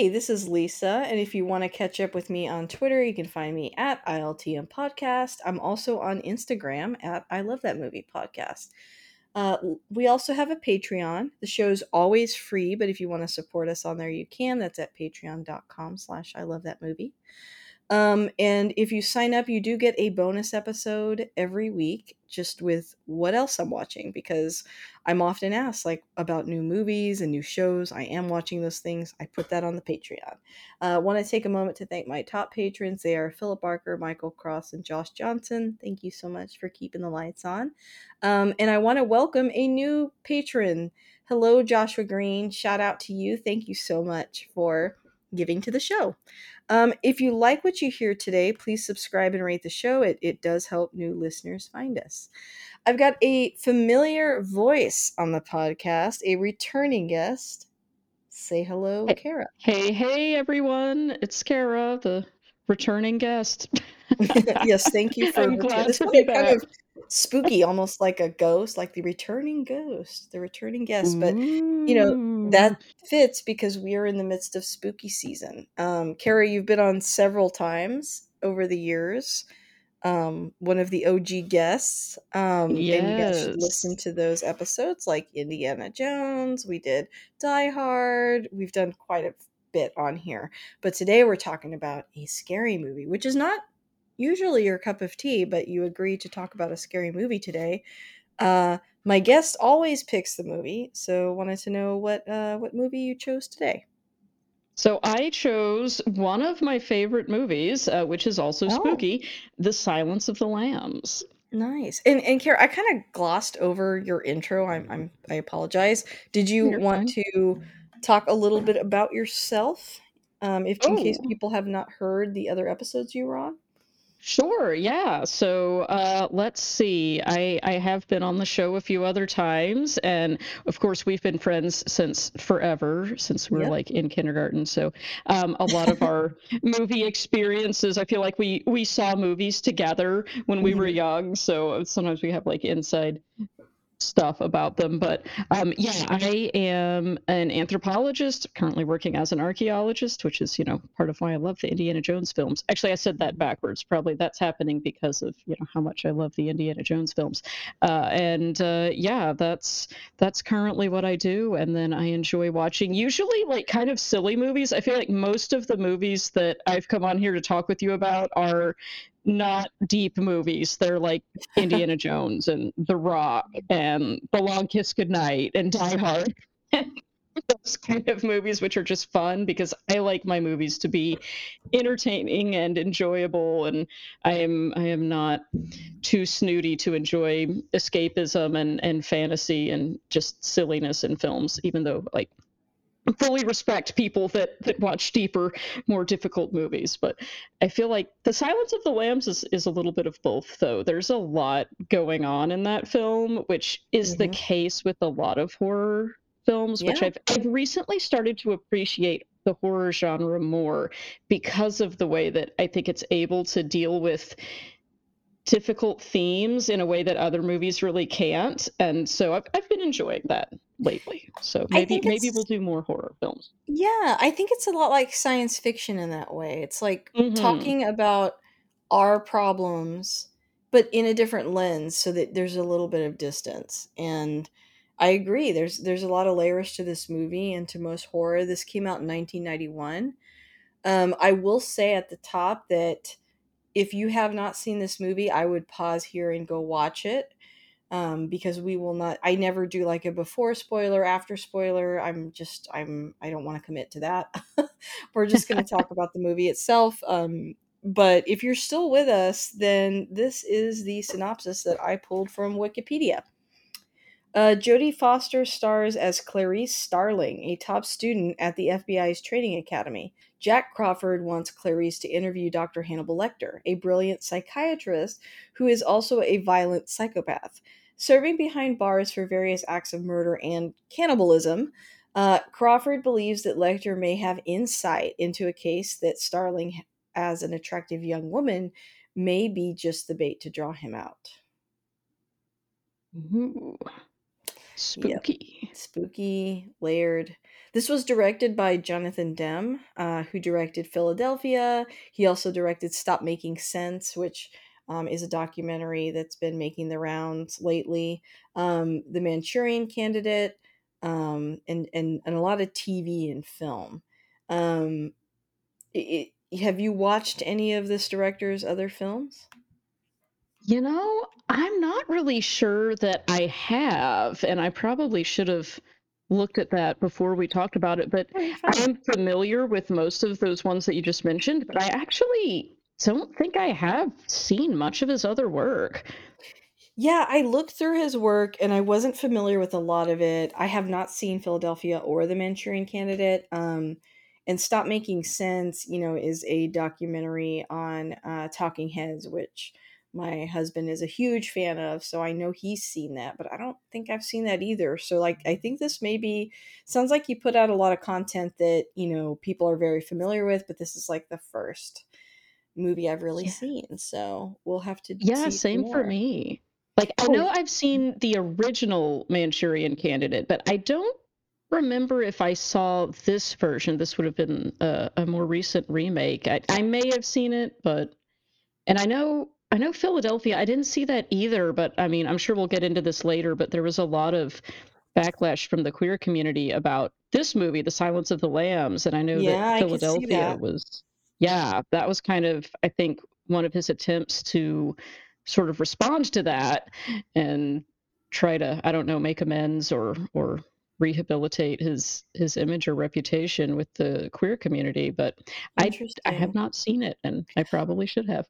Hey, this is Lisa, and if you want to catch up with me on Twitter, you can find me at ILTM Podcast. I'm also on Instagram at I Love That Movie Podcast. Uh, we also have a Patreon. The show's always free, but if you want to support us on there, you can. That's at patreon.com slash I Love That Movie. Um, and if you sign up, you do get a bonus episode every week just with what else I'm watching because I'm often asked like about new movies and new shows. I am watching those things. I put that on the Patreon. I uh, want to take a moment to thank my top patrons. They are Philip Barker, Michael Cross, and Josh Johnson. Thank you so much for keeping the lights on. Um, and I want to welcome a new patron. Hello, Joshua Green. Shout out to you. Thank you so much for giving to the show. Um, if you like what you hear today, please subscribe and rate the show. It, it does help new listeners find us. I've got a familiar voice on the podcast, a returning guest. Say hello, Kara. hey, hey, everyone. It's Kara, the returning guest. yes, thank you for return- this to be be kind of spooky, almost like a ghost, like the returning ghost, the returning guest. But you know that fits because we are in the midst of spooky season. Um, Kara, you've been on several times over the years. Um, one of the OG guests, um, and you guys should listen to those episodes, like Indiana Jones. We did Die Hard. We've done quite a bit on here, but today we're talking about a scary movie, which is not usually your cup of tea, but you agreed to talk about a scary movie today. Uh, my guest always picks the movie, so wanted to know what uh, what movie you chose today. So I chose one of my favorite movies, uh, which is also Oh, spooky, The Silence of the Lambs. nice. And and Kara, I kind of glossed over your intro. I'm I'm I apologize. Did you You're want fine. to talk a little bit about yourself? Um, if in case Oh, people have not heard the other episodes you were on. Sure, yeah. So uh, let's see. I I have been on the show a few other times, and of course we've been friends since forever, since we were Yep. like in kindergarten. So um, a lot of our movie experiences, I feel like we we saw movies together when we were young. So sometimes we have like inside stuff about them. But um, yeah, I am an anthropologist, currently working as an archaeologist, which is, you know, part of why I love the Indiana Jones films. Actually, I said that backwards. Probably that's happening because of, you know, how much I love the Indiana Jones films. Uh, and uh, yeah, that's that's currently what I do. And then I enjoy watching usually like kind of silly movies. I feel like most of the movies that I've come on here to talk with you about are not deep movies. They're like Indiana Jones and The Rock and The Long Kiss Goodnight and Die Hard. Those kind of movies, which are just fun because I like my movies to be entertaining and enjoyable, and I am I am not too snooty to enjoy escapism and and fantasy and just silliness in films. Even though like fully respect people that that watch deeper, more difficult movies. But I feel like The Silence of the Lambs is is a little bit of both, though. There's a lot going on in that film, which is the Mhm. case with a lot of horror films, which I've I've recently started to appreciate the horror genre more because of the way that I think it's able to deal with difficult themes in a way that other movies really can't. And so I've I've been enjoying that lately. So maybe maybe we'll do more horror films. yeah, I think it's a lot like science fiction in that way. It's like Mhm. talking about our problems, but in a different lens, so that there's a little bit of distance. And I agree. There's there's a lot of layers to this movie and to most horror. This came out in 1991. Um, I will say at the top that if you have not seen this movie, I would pause here and go watch it um, because we will not. I never do like a before spoiler, after spoiler. I'm just I'm I don't want to commit to that. We're just going to talk about the movie itself. Um, but if you're still with us, then this is the synopsis that I pulled from Wikipedia. Uh, Jodie Foster stars as Clarice Starling, a top student at the FBI's training academy. Jack Crawford wants Clarice to interview Dr. Hannibal Lecter, a brilliant psychiatrist who is also a violent psychopath. Serving behind bars for various acts of murder and cannibalism, uh, Crawford believes that Lecter may have insight into a case that Starling, as an attractive young woman, may be just the bait to draw him out. Ooh. Spooky. Yep. Spooky, layered. This was directed by Jonathan Demme, uh, who directed Philadelphia. He also directed Stop Making Sense, which um, is a documentary that's been making the rounds lately. Um, the Manchurian Candidate, um, and, and and a lot of TV and film. Um, it, have you watched any of this director's other films? You know, I'm not really sure that I have, and I probably should have looked at that before we talked about it, but I'm familiar with most of those ones that you just mentioned, but I actually don't think I have seen much of his other work. Yeah, I looked through his work and I wasn't familiar with a lot of it. I have not seen Philadelphia or The Manchurian Candidate. Um, and Stop Making Sense, you know, is a documentary on uh, Talking Heads, which my husband is a huge fan of. So I know he's seen that, but I don't think I've seen that either. So, like, I think this maybe sounds like you put out a lot of content that, you know, people are very familiar with, but this is like the first movie I've really Yeah. seen. So we'll have to Yeah, same for me. Like, I Oh, know I've seen the original Manchurian Candidate, but I don't remember if I saw this version. This would have been a, a more recent remake. I, I may have seen it, but and I know I know Philadelphia. I didn't see that either, but I mean, I'm sure we'll get into this later. But there was a lot of backlash from the queer community about this movie, The Silence of the Lambs, and I know yeah, that I could see Philadelphia that. was, yeah, that was kind of I think one of his attempts to sort of respond to that and try to I don't know make amends or or rehabilitate his his image or reputation with the queer community but I I have not seen it and I probably should have.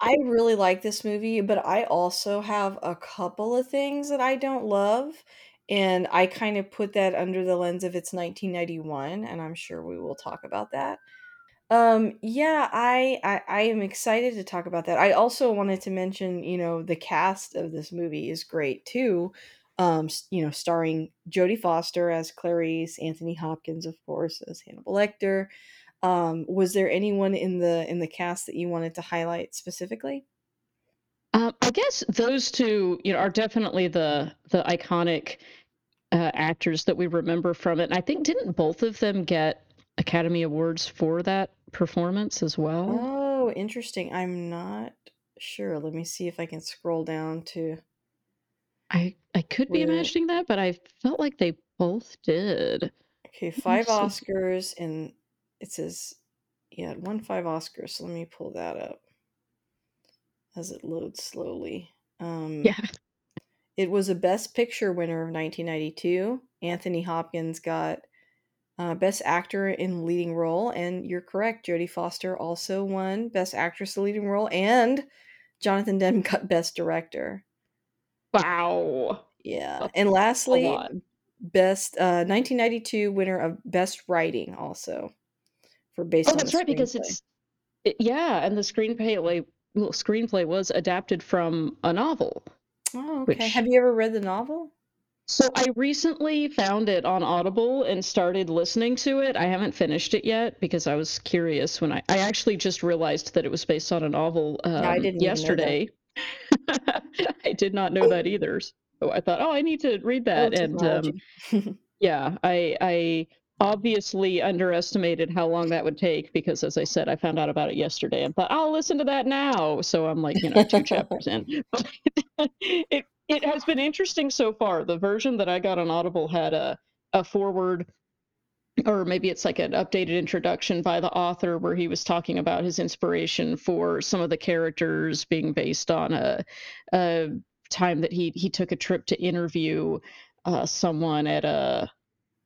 I really like this movie, but I also have a couple of things that I don't love, and I kind of put that under the lens of it's 1991, and I'm sure we will talk about that. Um, yeah, I, I I am excited to talk about that. I also wanted to mention, you know, the cast of this movie is great too. Um, you know, starring Jodie Foster as Clarice, Anthony Hopkins, of course, as Hannibal Lecter. Um, was there anyone in the in the cast that you wanted to highlight specifically? Um, I guess those two, you know, are definitely the the iconic uh, actors that we remember from it. And I think didn't both of them get Academy Awards for that performance as well? Oh, interesting. I'm not sure. Let me see if I can scroll down to I I could be imagining that, but I felt like they both did. Okay, five. Oscars, and it says, yeah, it won five Oscars. So let me pull that up as it loads slowly. Um, Yeah. it was a Best Picture winner of 1992. Anthony Hopkins got uh, Best Actor in Leading Role, and you're correct. Jodie Foster also won Best Actress in Leading Role, and Jonathan Demme got Best Director. Wow. Yeah, That's and lastly. Best uh, 1992 winner of Best Writing also for based Oh, that's right, because it's it, yeah, and the screenplay well, screenplay was adapted from a novel, Oh, okay. which Have you ever read the novel? so I recently found it on Audible and started listening to it. I haven't finished it yet because I was curious when I I actually just realized that it was based on a novel um, didn't even know that. yesterday. I did not know that either. So I thought, oh, I need to read Oh, that. And um, yeah, I I obviously underestimated how long that would take because, as I said, I found out about it yesterday and thought I'll listen to that now. So I'm like, you know, two chapters in. But it it has been interesting so far. The version that I got on Audible had a a foreword or maybe it's like an updated introduction by the author where he was talking about his inspiration for some of the characters being based on a, a time that he he took a trip to interview uh, someone at a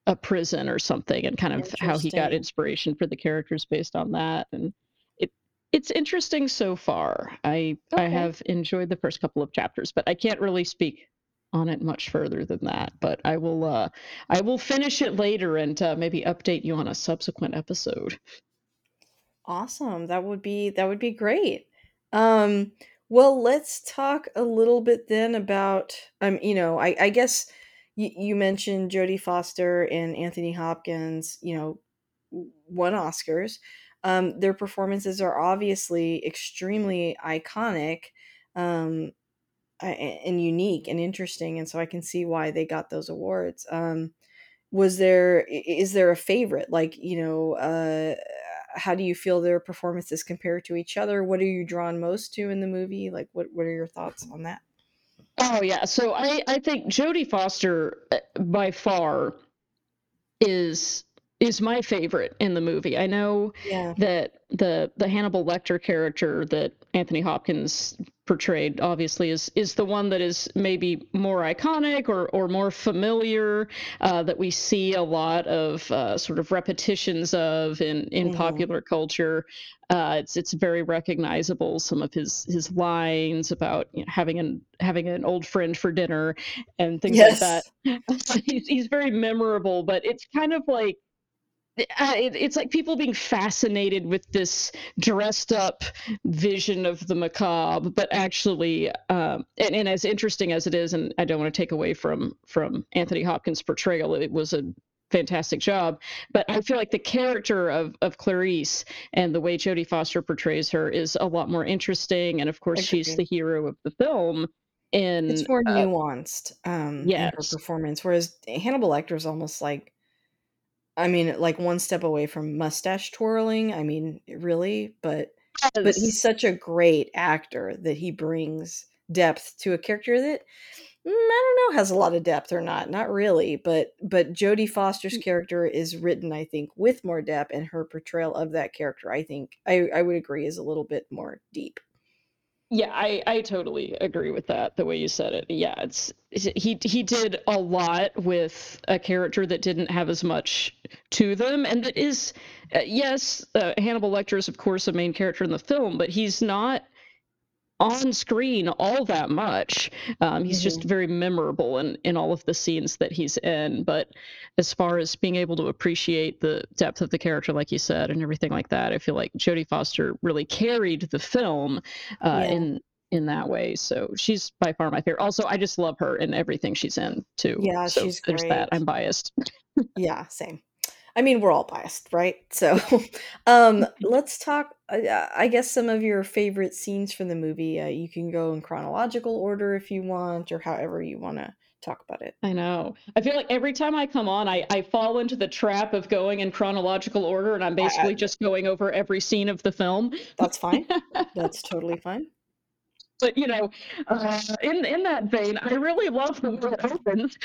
a prison or something and kind of how he got inspiration for the characters based on that. And it it's interesting so far. I i have enjoyed the first couple of chapters but i can't really speak on it much further than that but i will uh i will finish it later and uh, maybe update you on a subsequent episode Awesome. That would be that would be great. Um, well, let's talk a little bit then about um, you know, I, I guess you, you mentioned Jodie Foster and Anthony Hopkins, you know, won Oscars. Um, their performances are obviously extremely iconic, um, and unique and interesting, and so I can see why they got those awards. Um, was there is there a favorite like you know uh how do you feel their performances compare to each other what are you drawn most to in the movie like what what are your thoughts on that oh yeah so i i think jodie foster uh, by far is is my favorite in the movie. I know yeah that the the Hannibal Lecter character that Anthony Hopkins portrayed obviously is is the one that is maybe more iconic or or more familiar uh, that we see a lot of uh, sort of repetitions of in in hmm popular culture. Uh, it's it's very recognizable. Some of his his lines about you know, having an having an old friend for dinner and things like that. he's he's very memorable, but it's kind of like uh, it, it's like people being fascinated with this dressed up vision of the macabre, but actually, um, and, and as interesting as it is, and I don't want to take away from from Anthony Hopkins' portrayal, it was a fantastic job. But I feel like the character of of Clarice and the way Jodie Foster portrays her is a lot more interesting, and of course, she's the hero of the film. In it's more uh, nuanced um in her performance whereas hannibal lecter is almost like i mean like one step away from mustache twirling i mean really but but he's such a great actor that he brings depth to a character that Mm, I don't know has a lot of depth or not. Not really, but but Jodie Foster's character is written, I think, with more depth, and her portrayal of that character, I think, I I would agree, is a little bit more deep. Yeah, I I totally agree with that, the way you said it. Yeah, it's he he did a lot with a character that didn't have as much to them, and that is, uh, yes, uh, Hannibal Lecter is of course a main character in the film, but he's not on screen all that much. Um, he's just hmm very memorable in in all of the scenes that he's in. But as far as being able to appreciate the depth of the character, like you said, and everything like that, I feel like Jodie Foster really carried the film uh, Yeah, in in that way. So she's by far my favorite. Also, I just love her in everything she's in too. yeah, So she's there's that. great. I'm biased. Yeah, same. I mean, we're all biased, right? So, um, let's talk. Uh, I guess some of your favorite scenes from the movie. Uh, you can go in chronological order if you want, or however you want to talk about it. I know. I feel like every time I come on, I, I fall into the trap of going in chronological order, and I'm I, I, basically just going over every scene of the film. that's fine. That's totally fine. but you know, uh, in in that vein, I really love the way it opens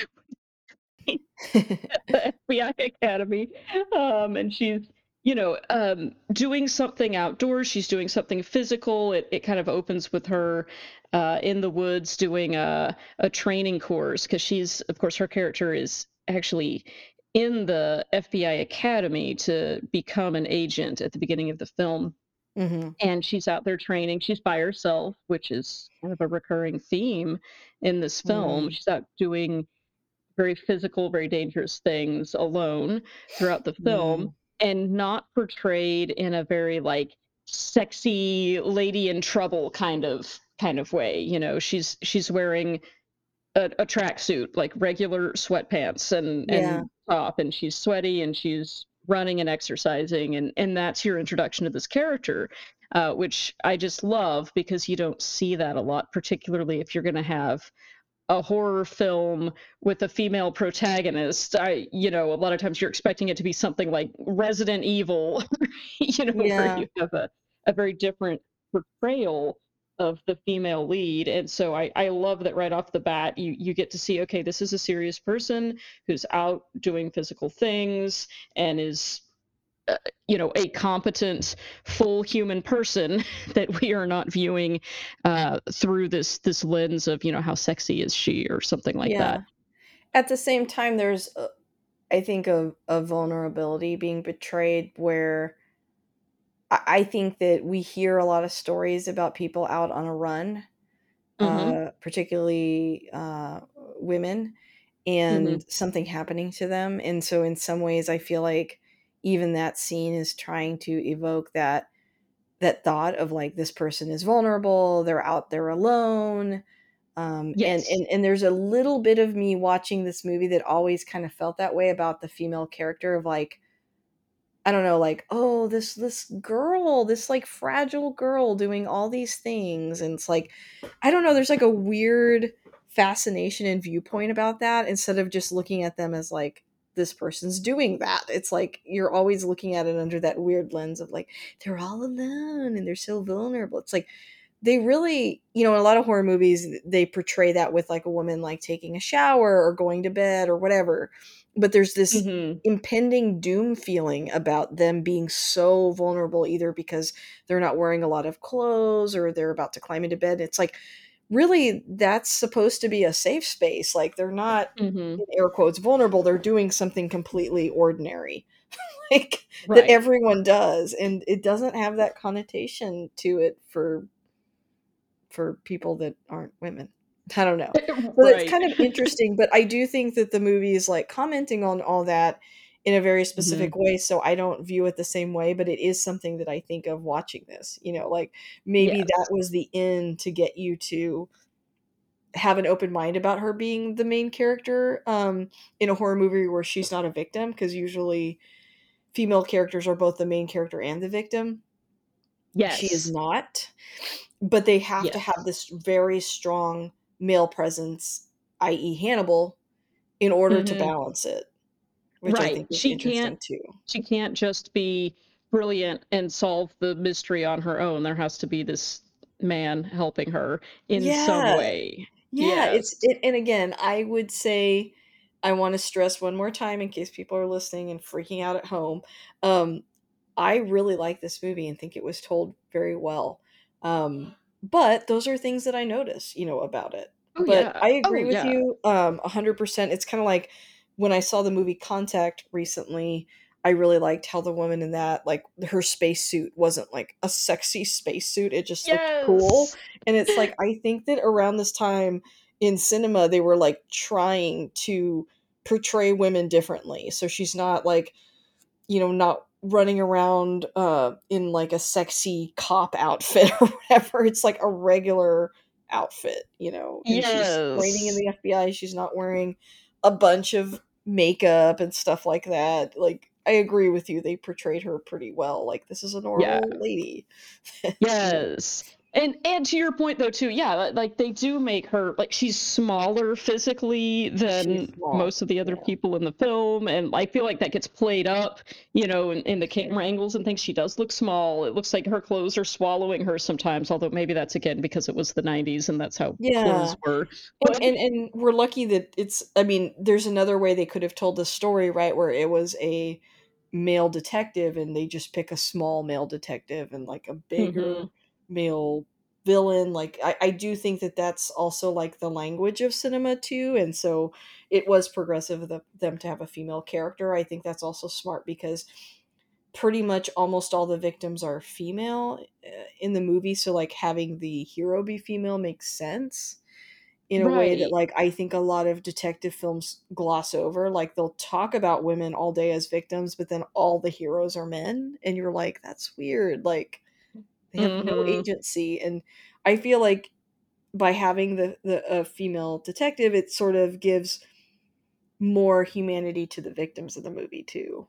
the FBI Academy, um, and she's you know um, doing something outdoors. She's doing something physical. It it kind of opens with her uh, in the woods doing a a training course because she's of course her character is actually in the FBI Academy to become an agent at the beginning of the film hmm and she's out there training. She's by herself, which is kind of a recurring theme in this film. Mm, She's out doing very physical, very dangerous things alone throughout the film mm, and not portrayed in a very like sexy lady in trouble kind of kind of way. You know, she's she's wearing a, a tracksuit, like regular sweatpants and yeah, and top, and she's sweaty and she's running and exercising, and and that's your introduction to this character, uh, which I just love because you don't see that a lot, particularly if you're going to have a horror film with a female protagonist. I, you know, a lot of times you're expecting it to be something like Resident Evil, you know, where you have a a very different portrayal of the female lead, and so I I love that right off the bat, you you get to see, okay, this is a serious person who's out doing physical things and is uh, you know a competent full human person that we are not viewing uh, through this this lens of you know how sexy is she or something like Yeah. that At the same time, there's, uh, I think, a, a vulnerability being betrayed where I, I think that we hear a lot of stories about people out on a run, hmm uh, particularly uh, women, and something happening to them. And so, in some ways, I feel like even that scene is trying to evoke that that thought of like this person is vulnerable, they're out there alone. Um, and, and and there's a little bit of me watching this movie that always kind of felt that way about the female character of like I don't know, like, oh, this this girl, this like fragile girl doing all these things. And it's like, I don't know, there's like a weird fascination and viewpoint about that instead of just looking at them as like this person's doing that. It's like you're always looking at it under that weird lens of like, they're all alone and they're so vulnerable. It's like they really, you know, in a lot of horror movies, they portray that with like a woman like taking a shower or going to bed or whatever. But there's this hmm impending doom feeling about them being so vulnerable either because they're not wearing a lot of clothes or they're about to climb into bed. It's like really that's supposed to be a safe space. Like they're not hmm in air quotes vulnerable, they're doing something completely ordinary. Like that everyone does and it doesn't have that connotation to it for for people that aren't women. I don't know. So it's kind of interesting, but I do think that the movie is like commenting on all that in a very hmm specific way. So I don't view it the same way, but it is something that I think of watching this. You know, like maybe that was the end to get you to have an open mind about her being the main character um, in a horror movie where she's not a victim, because usually female characters are both the main character and the victim. Yeah she is not but they have to have this very strong male presence, i.e., Hannibal, in order to hmm balance it, which I right think is she can't too. she can't just be brilliant and solve the mystery on her own. There has to be this man helping her in some way. yeah, it's it, and again, I would say I want to stress one more time in case people are listening and freaking out at home. Um, I really like this movie and think it was told very well. Um, but those are things that I notice, you know, about it. Oh But yeah. I agree Oh with yeah. you um 100%. It's kind of like when I saw the movie Contact recently, I really liked how the woman in that like her spacesuit wasn't like a sexy spacesuit. It just looked cool. And it's like I think that around this time in cinema they were like trying to portray women differently. So she's not like you know, not running around uh in like a sexy cop outfit or whatever. It's like a regular outfit, you know. And she's training in the FBI. She's not wearing a bunch of makeup and stuff like that. Like I agree with you. They portrayed her pretty well. Like this is a Yeah. normal lady. Yes. And and to your point though too, yeah, like they do make her like she's smaller physically than small. most of the other Yeah. people in the film, and I feel like that gets played up, you know, in, in the camera angles and things. She does look small. It looks like her clothes are swallowing her sometimes, although maybe that's again because it was the 90s and that's how Yeah. clothes were. And, But and and we're lucky that it's I mean, there's another way they could have told the story, right, where it was a male detective and they just pick a small male detective and like a bigger hmm male villain. Like I, I do think that that's also like the language of cinema too. And so it was progressive of the, them to have a female character. I think that's also smart because pretty much almost all the victims are female uh, in the movie. So like having the hero be female makes sense in a way that like I think a lot of detective films gloss over. Like they'll talk about women all day as victims, but then all the heroes are men, and you're like, that's weird. Like they have no hmm agency, and I feel like by having the the a female detective, it sort of gives more humanity to the victims of the movie too.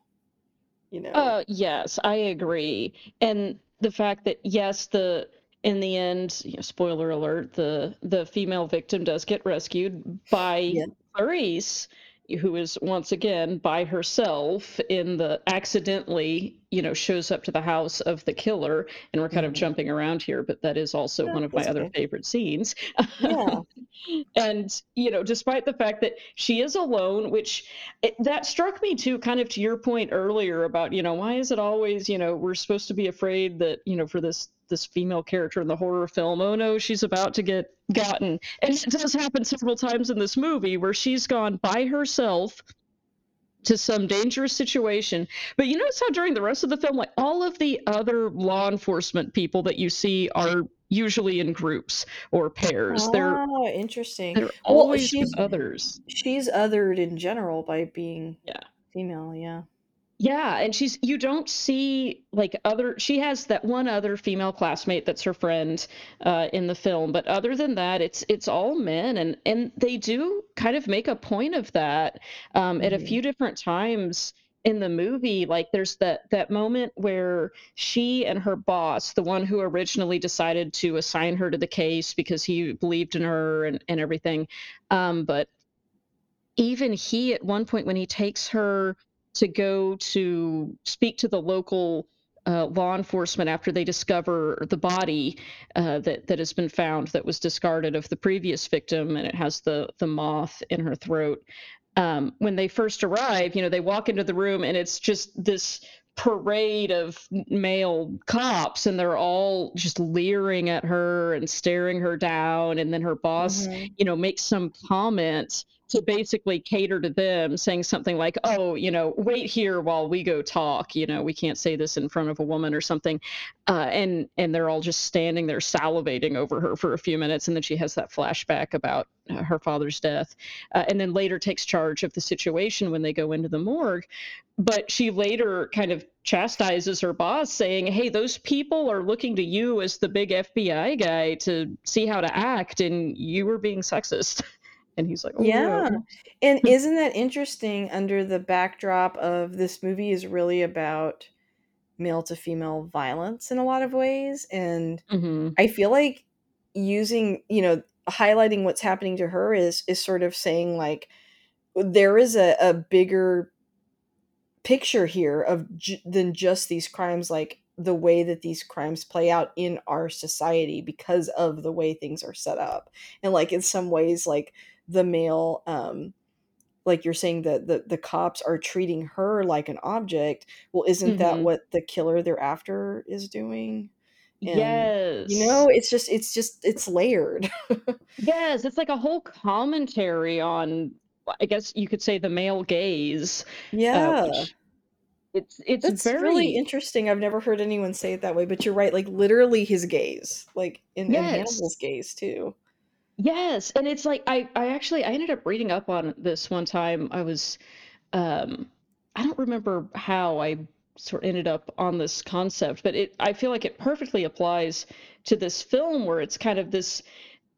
You know? Uh, yes, I agree. And the fact that yes, the in the end, you know, spoiler alert, the the female victim does get rescued by Yeah. Clarice, who is once again by herself in the accidentally, you know, shows up to the house of the killer. And we're kind of Mhm. jumping around here, but that is also No, one of my other okay. favorite scenes. Yeah. and, you know, despite the fact that she is alone, which it, that struck me too, kind of to your point earlier about, you know, why is it always, you know, we're supposed to be afraid that, you know, for this this female character in the horror film, oh no, she's about to get gotten. And it does happen several times in this movie where she's gone by herself to some dangerous situation. But you notice how during the rest of the film, like all of the other law enforcement people that you see are usually in groups or pairs. They're Oh, interesting. they're Well, always with she's others. she's othered in general by being Yeah. female, yeah. Yeah, and she's you don't see like other she has that one other female classmate that's her friend uh in the film, but other than that it's it's all men and and they do kind of make a point of that um at a Mhm. few different times in the movie like there's that that moment where she and her boss the one who originally decided to assign her to the case because he believed in her and and everything um but even he at one point when he takes her to go to speak to the local uh, law enforcement after they discover the body uh, that that has been found that was discarded of the previous victim and it has the the moth in her throat um, when they first arrive you know they walk into the room and it's just this parade of male cops and they're all just leering at her and staring her down and then her boss Mhm. you know makes some comment to basically cater to them saying something like oh you know wait here while we go talk you know we can't say this in front of a woman or something. Uh, and and they're all just standing there salivating over her for a few minutes and then she has that flashback about uh, her father's death uh, and then later takes charge of the situation when they go into the morgue. But she later kind of chastises her boss saying hey those people are looking to you as the big fbi guy to see how to act and you were being sexist and he's like oh yeah. Yeah. And isn't that interesting under the backdrop of this movie is really about male to female violence in a lot of ways and hmm I feel like using, you know, highlighting what's happening to her is is sort of saying like there is a, a bigger picture here of j- than just these crimes like the way that these crimes play out in our society because of the way things are set up. And like in some ways like the male um like you're saying that the the cops are treating her like an object well isn't that hmm what the killer they're after is doing? And you know it's just it's just it's layered. Yes it's like a whole commentary on i guess you could say the male gaze uh, yeah. which it's it's that's really very interesting i've never heard anyone say it that way but you're right like literally his gaze like in yes. Hannibal's gaze too Yes, and it's like I I actually I ended up reading up on this one time. I was um I don't remember how I sort of ended up on this concept, but it I feel like it perfectly applies to this film where it's kind of this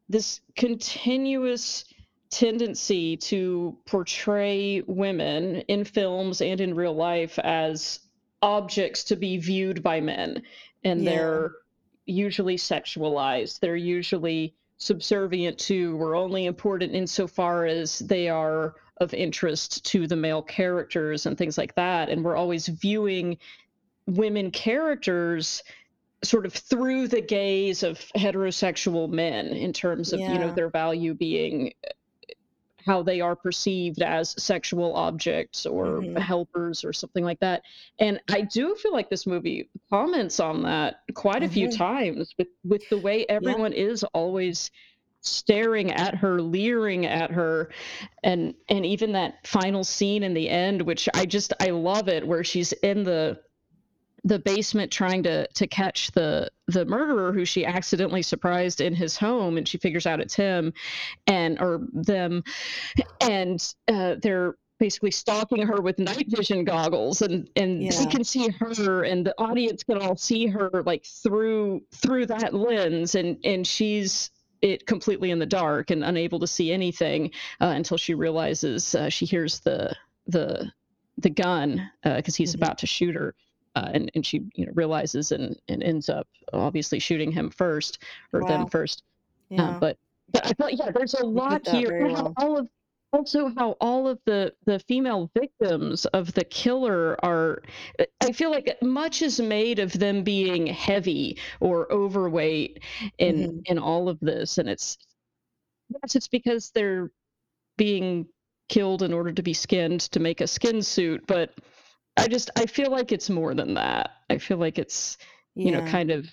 this continuous tendency to portray women in films and in real life as objects to be viewed by men and yeah they're usually sexualized they're usually subservient to or only important insofar as they are of interest to the male characters and things like that. And we're always viewing women characters sort of through the gaze of heterosexual men in terms of you know their value being how they are perceived as sexual objects or hmm helpers or something like that. And i do feel like this movie comments on that quite a few hmm times with with the way yeah. everyone is always staring at her leering at her and and even that final scene in the end which i just i love it where she's in the the basement trying to to catch the the murderer who she accidentally surprised in his home and she figures out it's him and or them. And uh, they're basically stalking her with night vision goggles and and yeah. can see her and the audience can all see her like through through that lens and and she's it completely in the dark and unable to see anything uh, until she realizes uh, she hears the the the gun because he's hmm about to shoot her uh, and and she you know realizes and and ends up obviously shooting him first or them wow. first. Uh, yeah. but but I thought, yeah, there's a lot here. well. all of also how all of the the female victims of the killer are uh, I feel like much is made of them being heavy or overweight in Mhm. in all of this, and it's yes, it's because they're being killed in order to be skinned to make a skin suit, but I just I feel like it's more than that. I feel like it's, you know, kind of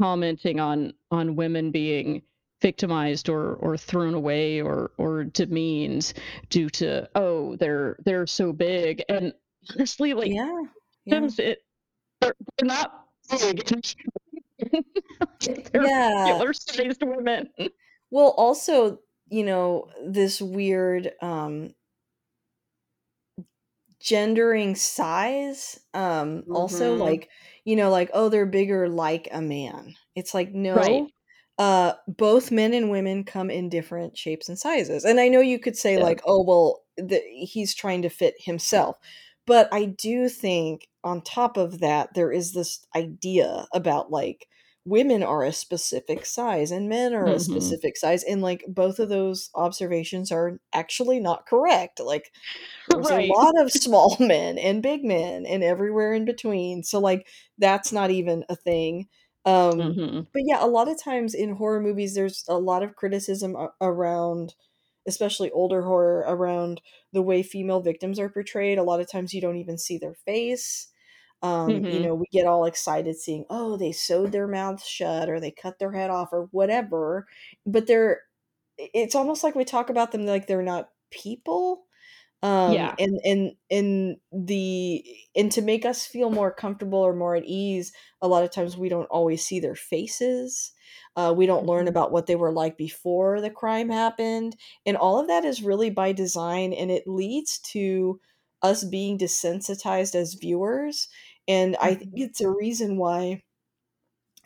commenting on on women being victimized or or thrown away or or demeaned due to oh they're they're so big and honestly like Yeah. Yeah. it they're, they're not big they're Yeah. regular sized women Well, also, you know, this weird um gendering size um also hmm like you know like oh they're bigger like a man. It's like right. no uh both men and women come in different shapes and sizes and i know you could say yeah. like oh well the, he's trying to fit himself but i do think on top of that there is this idea about like women are a specific size and men are a hmm specific size and like both of those observations are actually not correct like there's a lot of small men and big men and everywhere in between. So like that's not even a thing. Um hmm but yeah, a lot of times in horror movies there's a lot of criticism around especially older horror around the way female victims are portrayed. A lot of times you don't even see their face. Um, you hmm know, we get all excited seeing, oh, they sewed their mouths shut or they cut their head off or whatever. But they're it's almost like we talk about them like they're not people um yeah and and and the and to make us feel more comfortable or more at ease a lot of times we don't always see their faces uh, we don't learn hmm about what they were like before the crime happened and all of that is really by design and it leads to us being desensitized as viewers and i think hmm it's a reason why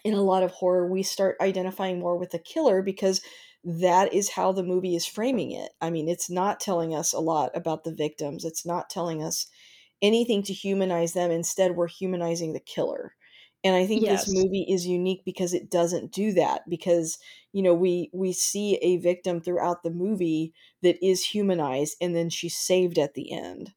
in a lot of horror we start identifying more with the killer because that is how the movie is framing it. I mean, it's not telling us a lot about the victims. It's not telling us anything to humanize them. Instead, we're humanizing the killer. And I think this movie is unique because it doesn't do that because you know we we see a victim throughout the movie that is humanized and then she's saved at the end.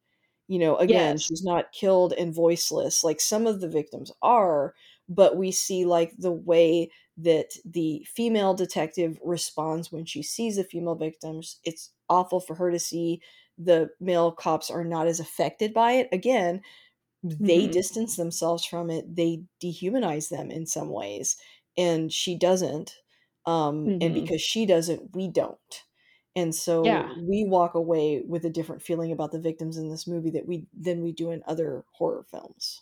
You know, again, yes she's not killed and voiceless like some of the victims are, but we see like the way that the female detective responds when she sees the female victims. It's awful for her to see the male cops are not as affected by it. Again, they hmm distance themselves from it. They dehumanize them in some ways, and she doesn't. Um, and hmm because she doesn't, we don't. And so yeah we walk away with a different feeling about the victims in this movie that we than we do in other horror films.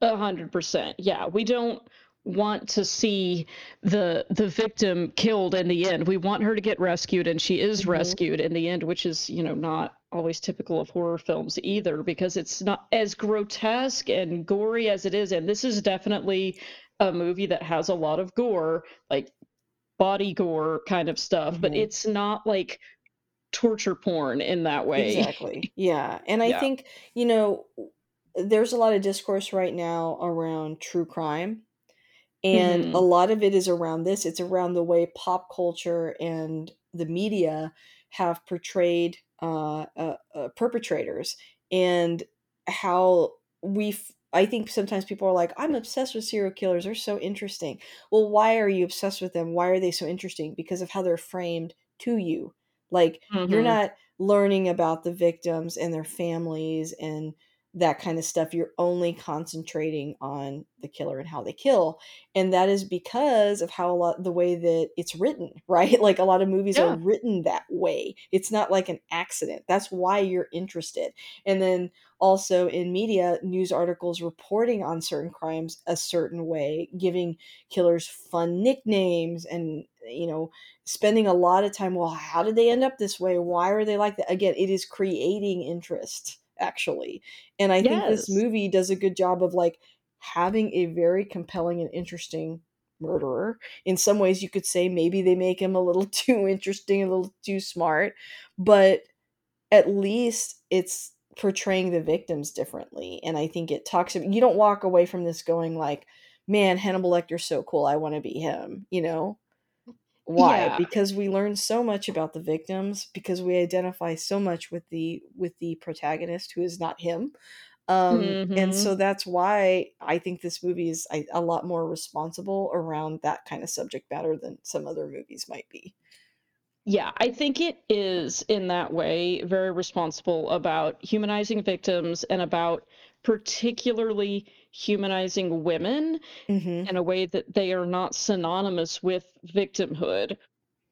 A hundred percent. Yeah, we don't want to see the the victim killed in the end. We want her to get rescued, and she is Mhm. rescued in the end, which is, you know, not always typical of horror films either, because it's not as grotesque and gory as it is. And this is definitely a movie that has a lot of gore, like body gore kind of stuff, but Mhm. it's not like torture porn in that way. Exactly. Yeah. And I Yeah. think, you know, there's a lot of discourse right now around true crime, and a hmm lot of it is around this. It's around the way pop culture and the media have portrayed uh, uh, uh, perpetrators and how we. f- I think sometimes people are like, I'm obsessed with serial killers. They're so interesting. Well, why are you obsessed with them? Why are they so interesting? Because of how they're framed to you. Like, you're hmm not learning about the victims and their families and that kind of stuff. You're only concentrating on the killer and how they kill. And that is because of how a lot the way that it's written, right? Like a lot of movies are written that way. It's not like an accident. That's why you're interested. And then also in media, news articles reporting on certain crimes a certain way, giving killers fun nicknames and you know spending a lot of time well how did they end up this way why are they like that again it is creating interest actually and I think this movie does a good job of like having a very compelling and interesting murderer. In some ways, you could say maybe they make him a little too interesting, a little too smart, but at least it's portraying the victims differently. And I think it talks about you don't walk away from this going like, man, Hannibal Lecter's so cool. I want to be him, you know? Why? Yeah. Because we learn so much about the victims because we identify so much with the with the protagonist who is not him. Um, and so that's why I think this movie is a, a lot more responsible around that kind of subject matter than some other movies might be. Yeah, I think it is in that way very responsible about humanizing victims and about particularly humanizing women hmm in a way that they are not synonymous with victimhood.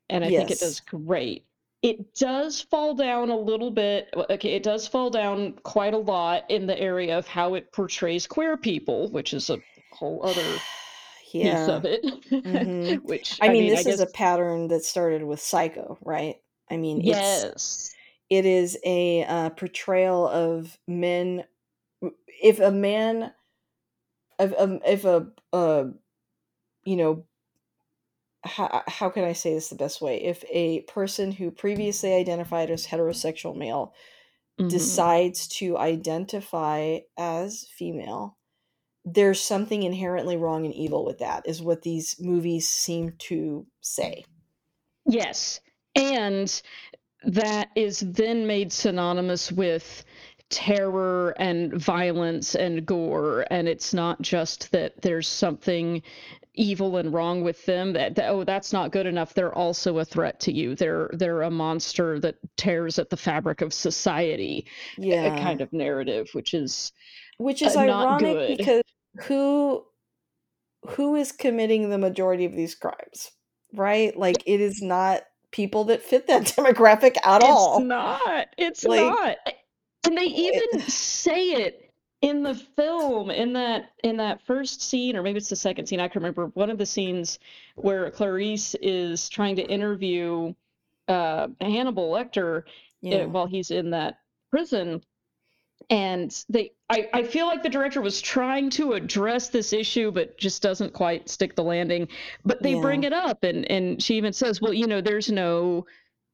And I think it does great. It does fall down a little bit. Okay, it does fall down quite a lot in the area of how it portrays queer people, which is a whole other piece of it. hmm which, I I mean, mean, I this is guess, a pattern that started with Psycho, right? I mean, it's yes. it is a uh, portrayal of men. If a man, if um, if a uh, you know, how how can I say this the best way? If a person who previously identified as heterosexual male hmm decides to identify as female, there's something inherently wrong and evil with that, is what these movies seem to say. Yes. And that is then made synonymous with terror and violence and gore and it's not just that there's something evil and wrong with them that, that oh that's not good enough they're also a threat to you they're they're a monster that tears at the fabric of society a Yeah. kind of narrative which is Which uh, is not ironic because who who is committing the majority of these crimes, right? Like, it is not people that fit that demographic at It's all. not, it's Like, not. And they even say it in the film in that in that first scene, or maybe it's the second scene, I can remember one of the scenes where Clarice is trying to interview uh, Hannibal Lecter uh, while he's in that prison. And they I, I feel like the director was trying to address this issue, but just doesn't quite stick the landing. But they bring it up and, and she even says, Well, you know, there's no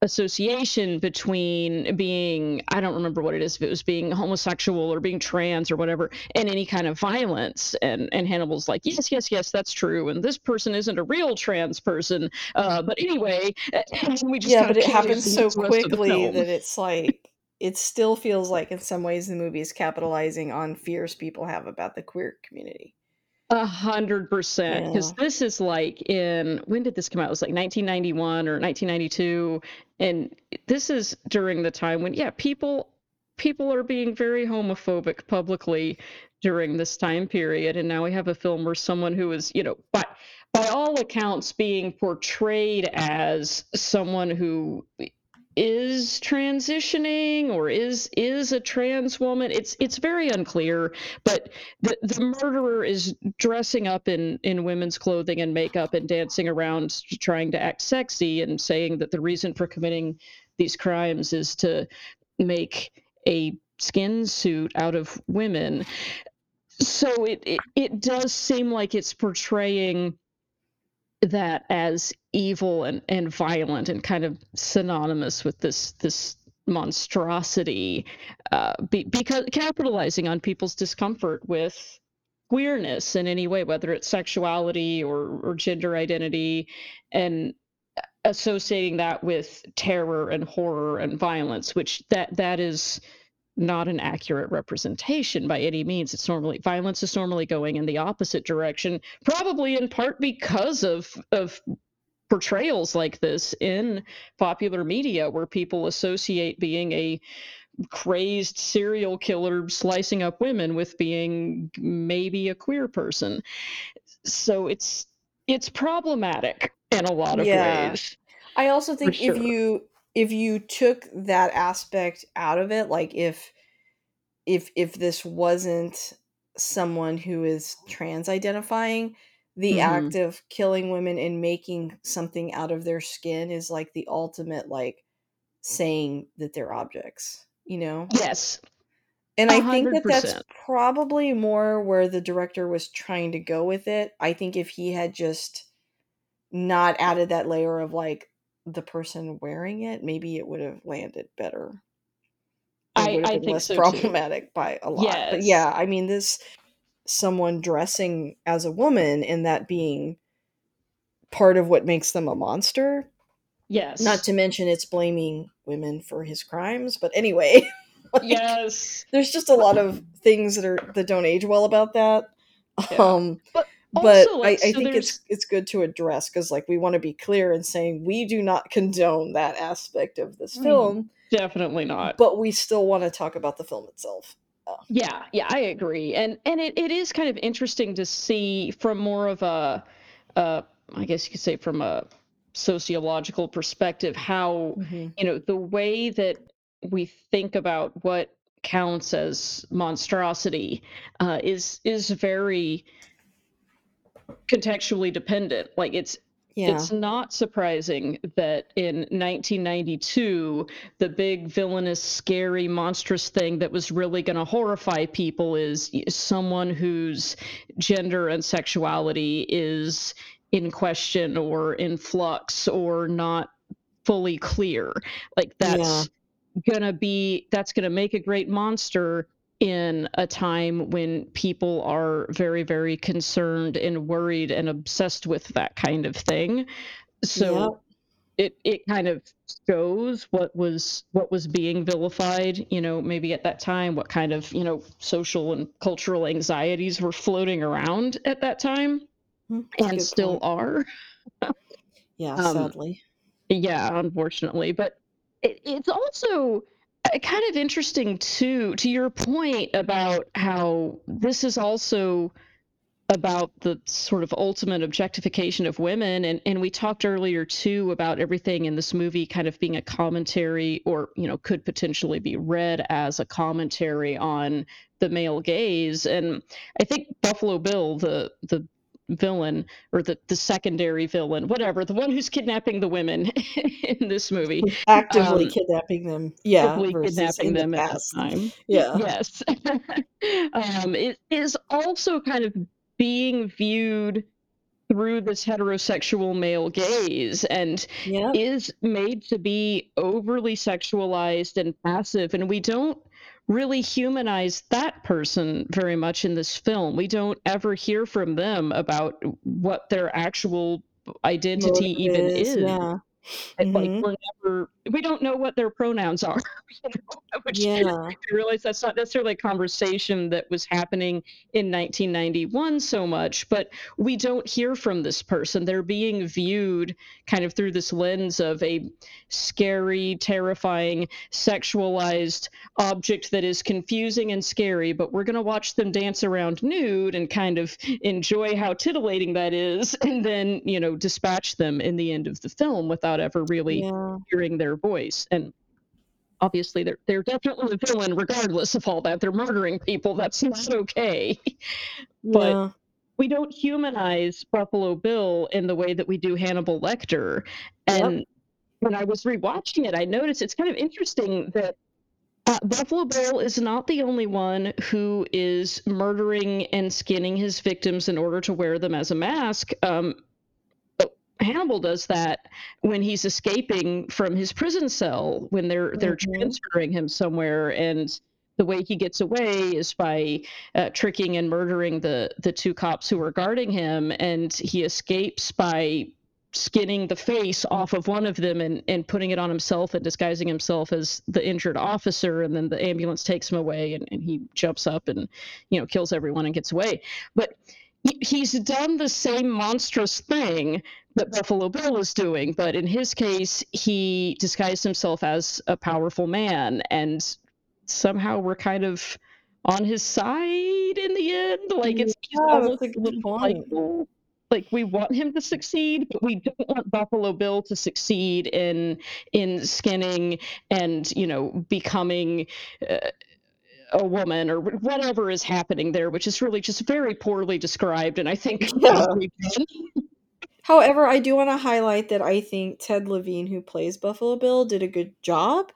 association between being I don't remember what it is, if it was being homosexual or being trans or whatever, and any kind of violence. And and Hannibal's like, Yes, yes, yes, that's true. And this person isn't a real trans person. Uh, but anyway, and we just Yeah, but it happens so the rest of the quickly that it's like it still feels like in some ways the movie is capitalizing on fears people have about the queer community. A hundred percent, because this is like in when did this come out? It was like 1991 or 1992, and this is during the time when yeah, people people are being very homophobic publicly during this time period, and now we have a film where someone who is, you know, by by all accounts being portrayed as someone who is transitioning or is is a trans woman. It's it's very unclear, but the the murderer is dressing up in in women's clothing and makeup and dancing around trying to act sexy and saying that the reason for committing these crimes is to make a skin suit out of women so it it, it does seem like it's portraying that as evil and, and violent and kind of synonymous with this this monstrosity uh, be, because capitalizing on people's discomfort with queerness in any way whether it's sexuality or, or gender identity and associating that with terror and horror and violence which that that is not an accurate representation by any means. It's normally violence is normally going in the opposite direction probably in part because of of portrayals like this in popular media where people associate being a crazed serial killer slicing up women with being maybe a queer person. So it's it's problematic in a lot of Yeah. ways. I also think if you if you took that aspect out of it, like if if if this wasn't someone who is trans identifying, the act hmm of killing women and making something out of their skin is like the ultimate like saying that they're objects, you know? yes And I think that that's probably more where the director was trying to go with it. I think if he had just not added that layer of like the person wearing it, maybe it would have landed better i would have i been think less so too problematic by a lot. But yeah, I mean, this someone dressing as a woman and that being part of what makes them a monster. Yes. Not to mention it's blaming women for his crimes. But anyway, like, yes. there's just a lot of things that are that don't age well about that. Yeah. Um, But but also, I, like, I so think there's- it's it's good to address because like we want to be clear in saying we do not condone that aspect of this Mm. film, definitely not. but we still want to talk about the film itself. Yeah, yeah, I agree. And and it, it is kind of interesting to see from more of a uh I guess you could say from a sociological perspective how you know the way that we think about what counts as monstrosity uh, is is very contextually dependent. Like it's Yeah, it's not surprising that in 1992 the big villainous scary monstrous thing that was really going to horrify people is someone whose gender and sexuality is in question or in flux or not fully clear. Like that's gonna be that's gonna make a great monster in a time when people are very very concerned and worried and obsessed with that kind of thing so it it kind of shows what was what was being vilified you know maybe at that time what kind of you know social and cultural anxieties were floating around at that time Mhm, that's and still point. are yeah, um, sadly. yeah, unfortunately, but it, it's also kind of interesting too, to your point about how this is also about the sort of ultimate objectification of women and and we talked earlier too about everything in this movie kind of being a commentary or you know could potentially be read as a commentary on the male gaze and i think buffalo bill the the villain or the the secondary villain whatever the one who's kidnapping the women in this movie Actively um, kidnapping them. Yeah, actively kidnapping in the them at the time Yeah. yes um it is also kind of being viewed through this heterosexual male gaze and Yeah. is made to be overly sexualized and passive and we don't really humanize that person very much in this film we don't ever hear from them about what their actual identity Motive even is, is Yeah. like Mhm. we're never we don't know what their pronouns are you know, which Yeah. I realize that's not necessarily a conversation that was happening in 1991 so much, but we don't hear from this person. They're being viewed kind of through this lens of a scary, terrifying, sexualized object that is confusing and scary, but we're going to watch them dance around nude and kind of enjoy how titillating that is, and then, you know, dispatch them in the end of the film without ever really Yeah. hearing their voice. And obviously they're they're definitely the villain regardless of all that they're murdering people that's not okay But- Yeah. we don't humanize buffalo bill in the way that we do hannibal lecter Yep. and when i was rewatching it i noticed it's kind of interesting that uh, buffalo bill is not the only one who is murdering and skinning his victims in order to wear them as a mask um, Hannibal does that when he's escaping from his prison cell when they're they're Mhm. transferring him somewhere and the way he gets away is by uh, tricking and murdering the the two cops who are guarding him and he escapes by skinning the face off of one of them and, and putting it on himself and disguising himself as the injured officer and then the ambulance takes him away and, and he jumps up and you know kills everyone and gets away but he's done the same monstrous thing that Buffalo Bill is doing, but in his case, he disguised himself as a powerful man, and somehow we're kind of on his side in the end. Like it's Yeah, almost a a good little point. cycle. Like we want him to succeed, but we don't want Buffalo Bill to succeed in in skinning and you know becoming. Uh, a woman or whatever is happening there, which is really just very poorly described, and I think Yeah. However, I do want to highlight that I think Ted Levine, who plays Buffalo Bill, did a good job.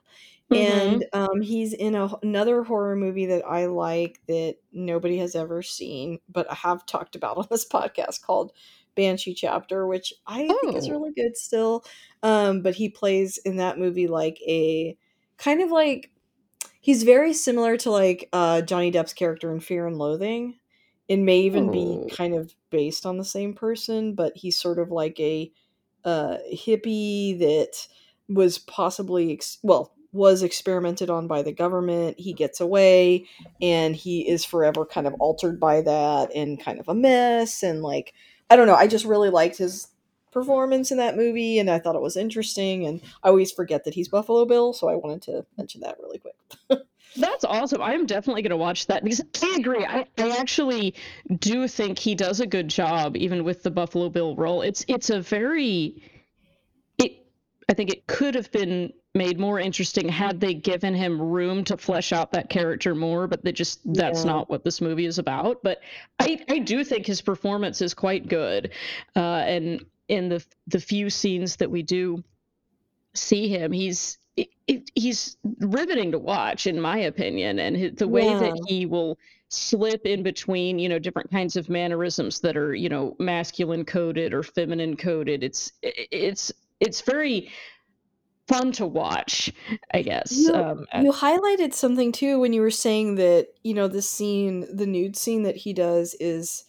And um, he's in a, another horror movie that I like that nobody has ever seen, but I have talked about on this podcast called Banshee Chapter, which I think is Oh. really good still. Um, but he plays in that movie like a kind of like he's very similar to like uh, Johnny Depp's character in Fear and Loathing. It may even be Oh. kind of based on the same person, but he's sort of like a uh, hippie that was possibly ex- well was experimented on by the government. He gets away, and he is forever kind of altered by that, and kind of a mess. And like I don't know, I just really liked his performance in that movie, and I thought it was interesting. And I always forget that he's Buffalo Bill, so I wanted to mention that really quick. That's awesome. I am definitely going to watch that because I agree. I, I actually do think he does a good job, even with the Buffalo Bill role. It's it's a very it. I think it could have been made more interesting had they given him room to flesh out that character more. But they just that's Yeah. not what this movie is about. But I I do think his performance is quite good, uh, and in the the few scenes that we do see him, he's he's riveting to watch, in my opinion, and the way Yeah. that he will slip in between, you know, different kinds of mannerisms that are, you know, masculine coded or feminine coded. It's it's it's very fun to watch, I guess. You Um, uh, you highlighted something too when you were saying that, you know, the scene, the nude scene that he does is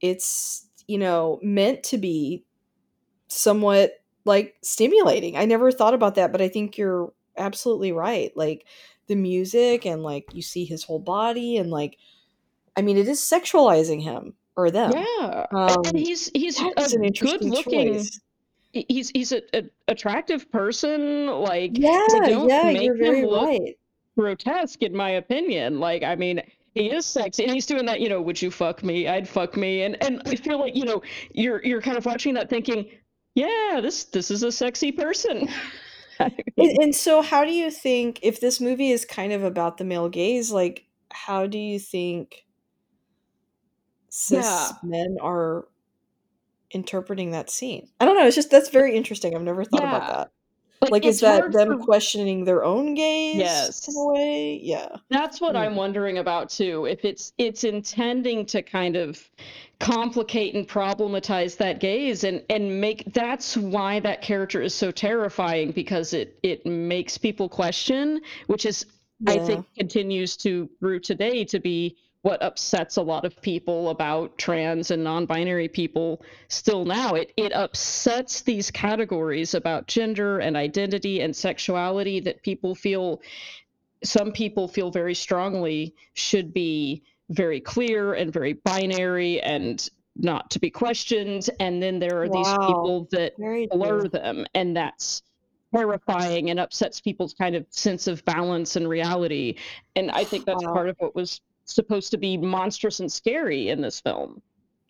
it's, you know, meant to be somewhat like stimulating. I never thought about that, but I think you're absolutely right. Like the music and like you see his whole body and like I mean it is sexualizing him or them. yeah, and, Um and he's he's a good looking. choice. He's he's a, a attractive person. Like Yeah, don't yeah, make you're very right. grotesque in my opinion. Like, I mean, he is sexy and he's doing that, you know, would you fuck me? I'd fuck me. And and I feel like, you know, you're you're kind of watching that thinking, yeah, this this is a sexy person. I And, mean, and so how do you think if this movie is kind of about the male gaze, like how do you think cis yeah. men are interpreting that scene? I don't know, it's just that's very interesting. I've never thought about Yeah. that. Like Like is that them for questioning their own gaze yes. in a way? Yeah. That's what I'm Hmm. wondering about too. If it's it's intending to kind of complicate and problematize that gaze and and make that's why that character is so terrifying because it it makes people question, which is I think continues to through today to be what upsets a lot of people about trans and non-binary people still now. It it upsets these categories about gender and identity and sexuality that people feel some people feel very strongly should be very clear and very binary and not to be questioned. And then there are these people that Very blur true. them, and that's terrifying and upsets people's kind of sense of balance and reality. And I think that's Wow. part of what was supposed to be monstrous and scary in this film.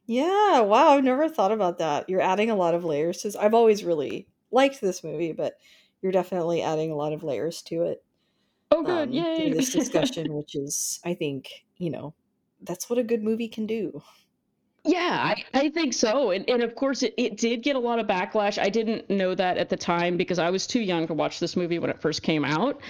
Yeah, wow, I've never thought about that. You're adding a lot of layers to. I've always really liked this movie, but you're definitely adding a lot of layers to it. Oh, good. um, through Yay. this discussion, which is, I think, you know, that's what a good movie can do. Yeah, I, I think so. And and of course it, it did get a lot of backlash. I didn't know that at the time because I was too young to watch this movie when it first came out.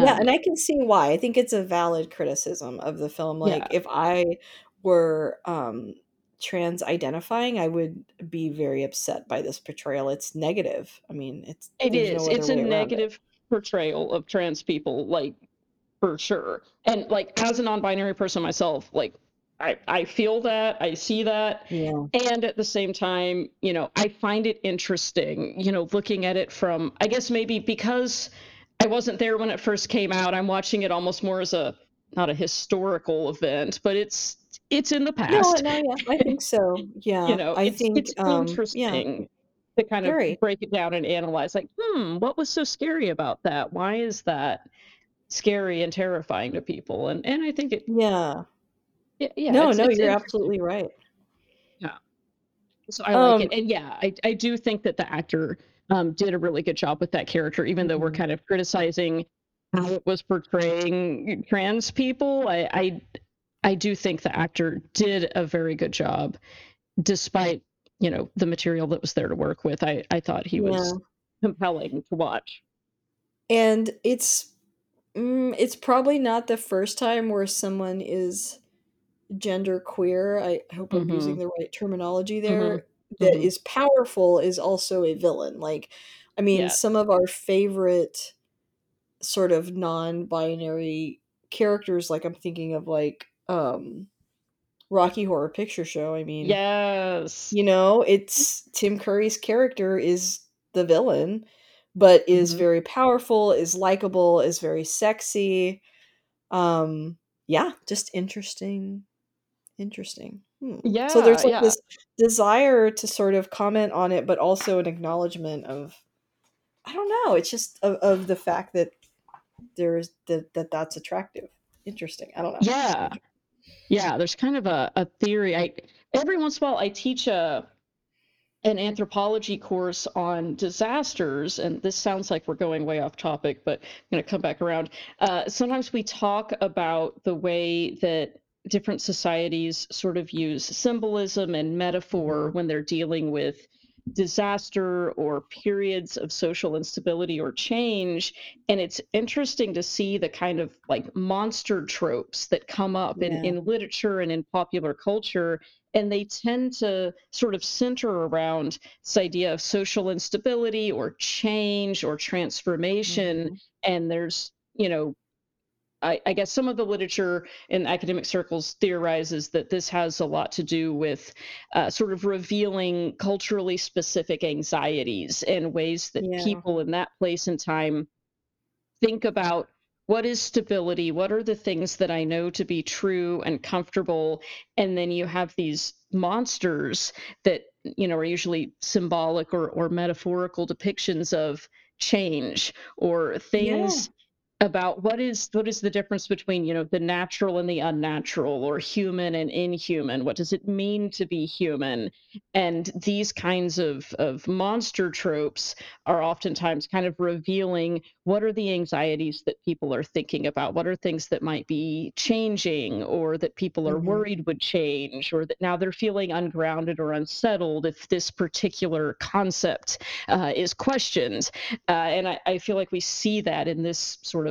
Yeah, Um, and I can see why. I think it's a valid criticism of the film. Like, yeah, if I were um, trans identifying, I would be very upset by this portrayal. It's negative. I mean, it's it there's no It's a around it. negative portrayal of trans people, like for sure. And like as a non-binary person myself, like I I feel that, I see that, Yeah. and at the same time, you know, I find it interesting, you know, looking at it from I guess maybe because I wasn't there when it first came out, I'm watching it almost more as a not a historical event, but it's it's in the past. no, no yeah, I think so. Yeah. you Yeah, know, I it's think, it's um, yeah, interesting to kind of very. break it down and analyze like, hmm, what was so scary about that? Why is that scary and terrifying to people? And and I think it Yeah. Yeah, yeah No, it's no, it's you're interesting. absolutely right. Yeah. So I like Um, it. And yeah, I I do think that the actor um did a really good job with that character, even though we're mhm. kind of criticizing how it was portraying trans people. I I I do think the actor did a very good job despite, you know, the material that was there to work with. I I thought he Yeah. was compelling to watch. And it's mm, it's probably not the first time where someone is gender queer. I hope I'm using Mhm. the right terminology Mhm. there. That Mhm. is powerful is also a villain. Like, I mean, Yeah. some of our favorite sort of non-binary characters, like I'm thinking of like um Rocky Horror Picture Show. I mean, yes, you know, it's Tim Curry's character is the villain, but is Mhm. very powerful, is likable, is very sexy. Um, yeah, just interesting. Interesting. Hmm. So there's like yeah. this desire to sort of comment on it, but also an acknowledgement of I don't know. It's just of, of the fact that there's that that that's attractive. Interesting. I don't know. Yeah. Yeah, there's kind of a, a theory. I every once in a while I teach a an anthropology course on disasters, and this sounds like we're going way off topic, but I'm going to come back around. Uh, sometimes we talk about the way that different societies sort of use symbolism and metaphor when they're dealing with disaster or periods of social instability or change. And it's interesting to see the kind of like monster tropes that come up in, Yeah. in literature and in popular culture. And they tend to sort of center around this idea of social instability or change or transformation. Mhm. And there's, you know, I, I guess some of the literature in academic circles theorizes that this has a lot to do with uh, sort of revealing culturally specific anxieties and ways that Yeah. people in that place and time think about what is stability what are the things that i know to be true and comfortable and then you have these monsters that you know are usually symbolic or, or metaphorical depictions of change or things about what is what is the difference between you know the natural and the unnatural or human and inhuman? What does it mean to be human? And these kinds of of monster tropes are oftentimes kind of revealing what are the anxieties that people are thinking about? What are things that might be changing or that people are Mhm. worried would change or that now they're feeling ungrounded or unsettled if this particular concept uh, is questioned? Uh, and I, I feel like we see that in this sort of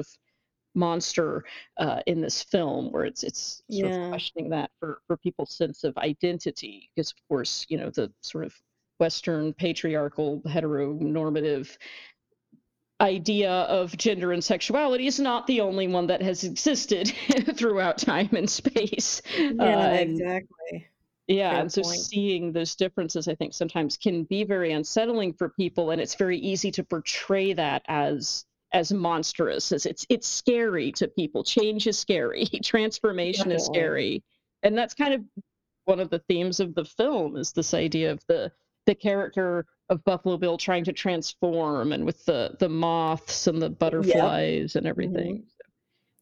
monster uh, in this film where it's it's sort of questioning that for for people's sense of identity because of course you know the sort of western patriarchal heteronormative idea of gender and sexuality is not the only one that has existed throughout time and space uh, Yeah, and exactly. yeah, Fair and so point. seeing those differences, I think sometimes can be very unsettling for people, and it's very easy to portray that as as monstrous, as it's it's scary to people. Change is scary, transformation is scary, and that's kind of one of the themes of the film is this idea of the the character of Buffalo Bill trying to transform, and with the the moths and the butterflies and Mhm. everything.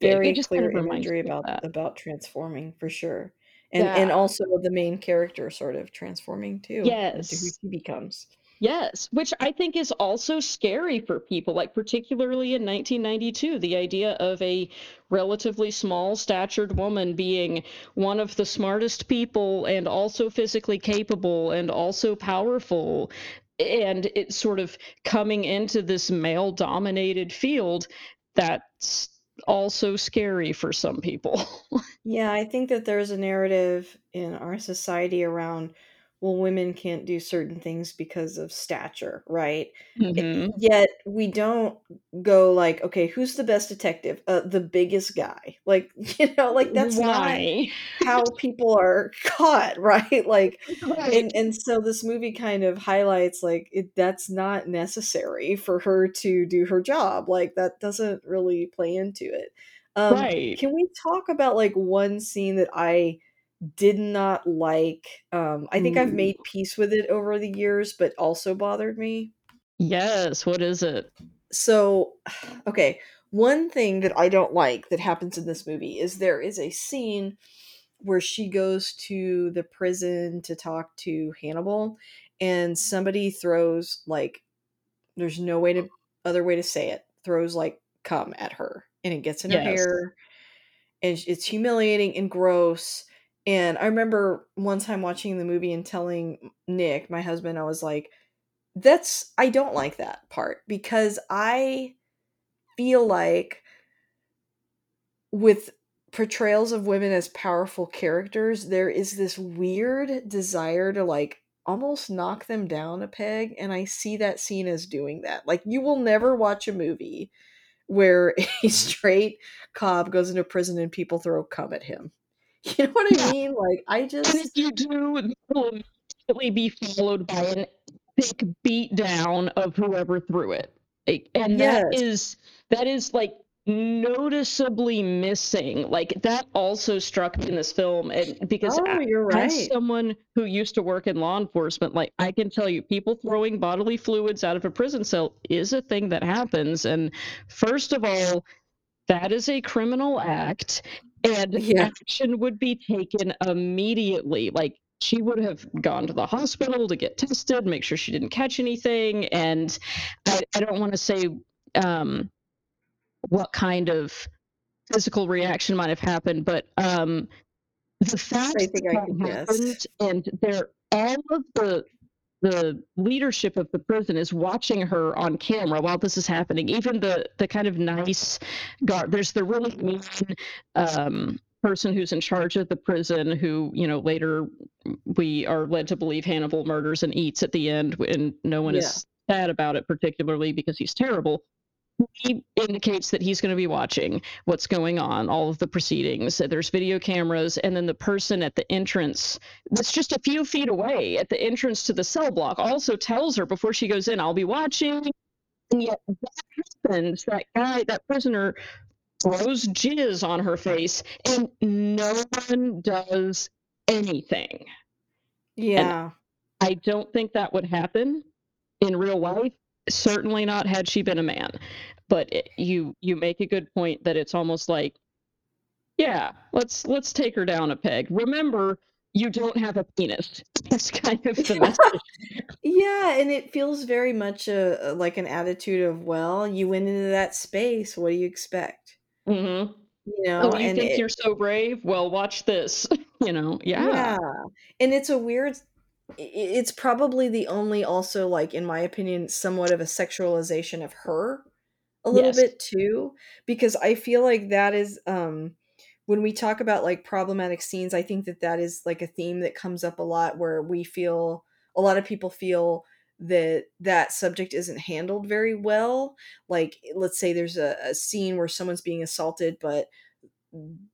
It, it Very just kind clear of imagery about about transforming for sure. And and also the main character sort of transforming too into who he becomes. Yes, which I think is also scary for people, like particularly in 1992, the idea of a relatively small statured woman being one of the smartest people and also physically capable and also powerful. And it's sort of coming into this male dominated field that's also scary for some people. Yeah, I think that there's a narrative in our society around, well, women can't do certain things because of stature, right? I hmm yet we don't go like, "Okay, who's the best detective?" Uh, the biggest guy. Like, you know, like, that's not how people are caught, right? Like, Right. and and so this movie kind of highlights, like, it that's not necessary for her to do her job, like, that doesn't really play into it. Um, Right. can we talk about, like, one scene that I did not like? Um, I think I've made peace with it over the years, but also bothered me. Yes, what is it? So, okay, one thing that I don't like that happens in this movie is there is a scene where she goes to the prison to talk to Hannibal, and somebody throws, like there's no way to other way to say it, throws, like, cum at her, and it gets in her hair, and it's humiliating and gross, and I remember one time watching the movie and telling Nick, my husband, I was like, "That's I don't like that part," because I feel like with portrayals of women as powerful characters, there is this weird desire to, like, almost knock them down a peg, and I see that scene as doing that. Like, you will never watch a movie where a straight cop goes into prison and people throw cum at him. You know what I Yeah. mean? Like, I And if just you do, it will immediately be followed by an epic beat down of whoever threw it. Like, and that Yes. is that is, like, noticeably missing. Like, that also struck me in this film, and because Oh, as someone who used to work in law enforcement, like, I can tell you, people throwing bodily fluids out of a prison cell is a thing that happens, and first of all, that is a criminal act, and Yeah. action would be taken immediately. Like, she would have gone to the hospital to get tested, make sure she didn't catch anything, and I I don't wanna say, um, what kind of physical reaction might have happened, but, um, the fact that I that guess. happened and they're all of the the leadership of the prison is watching her on camera while this is happening. Even the the kind of nice guard there's the really mean, um, person who's in charge of the prison who, you know, later we are led to believe Hannibal murders and eats at the end, and no one Yeah. is sad about it particularly because he's terrible. He indicates that he's gonna be watching what's going on, all of the proceedings. There's video cameras, and then the person at the entrance that's just a few feet away at the entrance to the cell block also tells her before she goes in, "I'll be watching." And yet what happens? That guy, that prisoner throws jizz on her face, and no one does anything. And Yeah. I don't think that would happen in real life, certainly not had she been a man. But it you you make a good point that it's almost like, "Yeah, let's let's take her down a peg. Remember, you don't have a penis." That's kind of the message. Yeah, and it feels very much, uh, like an attitude of, "Well, you went into that space, what do you expect?" mm-hmm. You know, "Oh, you think it you're so brave? Well, watch this." You know? Yeah. Yeah, and it's a weird it's probably the only also, like, in my opinion, somewhat of a sexualization of her a little Yes. bit too, because I feel like that is, um when we talk about, like, problematic scenes, I think that that is, like, a theme that comes up a lot where we feel a lot of people feel that that subject isn't handled very well. Like, let's say there's a a scene where someone's being assaulted, but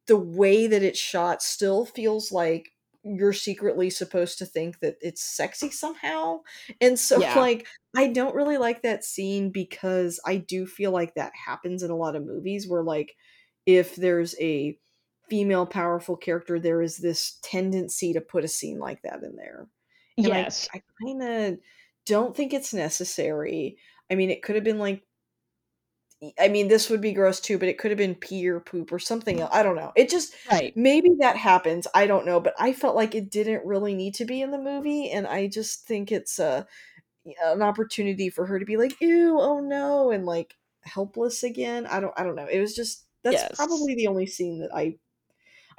the way that it's shot still feels like you're secretly supposed to think that it's sexy somehow, and so, Yeah. like, I don't really like that scene because I do feel like that happens in a lot of movies where, like, if there's a female powerful character, there is this tendency to put a scene like that in there, and Yes. I kinda don't think it's necessary. I mean, it could have been, like I mean, this would be gross too, but it could have been pee or poop or something el I don't know. It just Right. maybe that happens, I don't know, but I felt like it didn't really need to be in the movie, and I just think it's a an opportunity for her to be like, "Ew, oh no," and, like, helpless again. I don't I don't know. It was just that's Yes. probably the only scene that I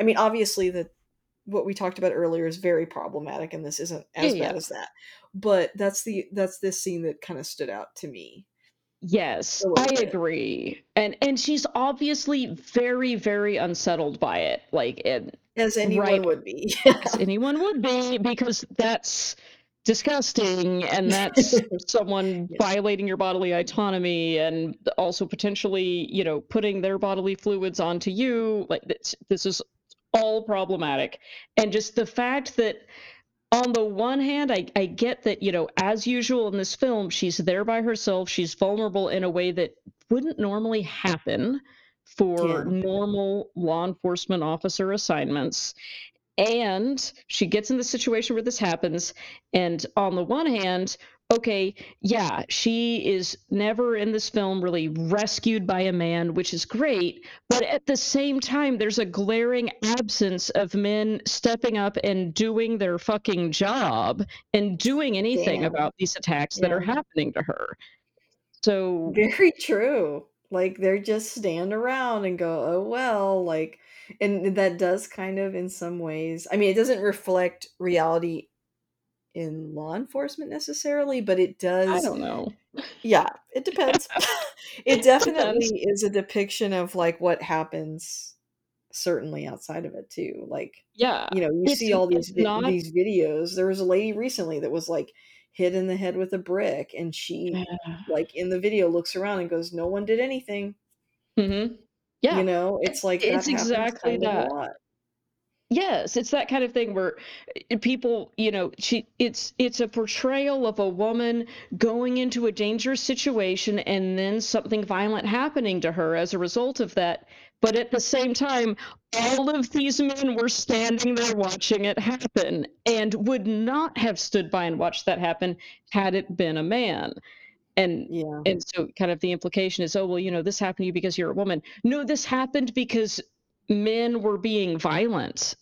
I mean, obviously, the what we talked about earlier is very problematic, and this isn't as yeah. bad as that, but that's the that's the scene that kinda stood out to me. Yes, I agree, and and she's obviously very, very unsettled by it, like, and As anyone right would be. as anyone would be because that's disgusting, and that's someone Yeah. violating your bodily autonomy and also potentially, you know, putting their bodily fluids onto you, like, this this is all problematic, and just the fact that on the one hand, I I get that, you know, as usual in this film, she's there by herself, she's vulnerable in a way that wouldn't normally happen for Yeah. normal law enforcement officer assignments, and she gets in the situation where this happens, and on the one hand, okay, yeah, she is never in this film really rescued by a man, which is great, but at the same time, there's a glaring absence of men stepping up and doing their fucking job and doing anything Damn. about these attacks that are happening to her. So Very true. Like, they're just stand around and go, "Oh, well," like and that does kind of in some ways I mean, it doesn't reflect reality in law enforcement necessarily, but it does. I don't know. Yeah, it depends. It It depends. definitely is a depiction of, like, what happens certainly outside of it too, like, Yeah, you know, you it's see all these not these videos. There was a lady recently that was, like, hit in the head with a brick, and she, like, in the video looks around and goes, "No one did anything." Mm-hmm. You know? It's like it's exactly that. Yes, it's that kind of thing where eh, people, you know, she it's it's a portrayal of a woman going into a dangerous situation and then something violent happening to her as a result of that. But at the same time, all of these men were standing there watching it happen and would not have stood by and watched that happen had it been a man. And Yeah. and so kind of the implication is, oh, well, you know, this happened to you because you're a woman. No, this happened because men were being violent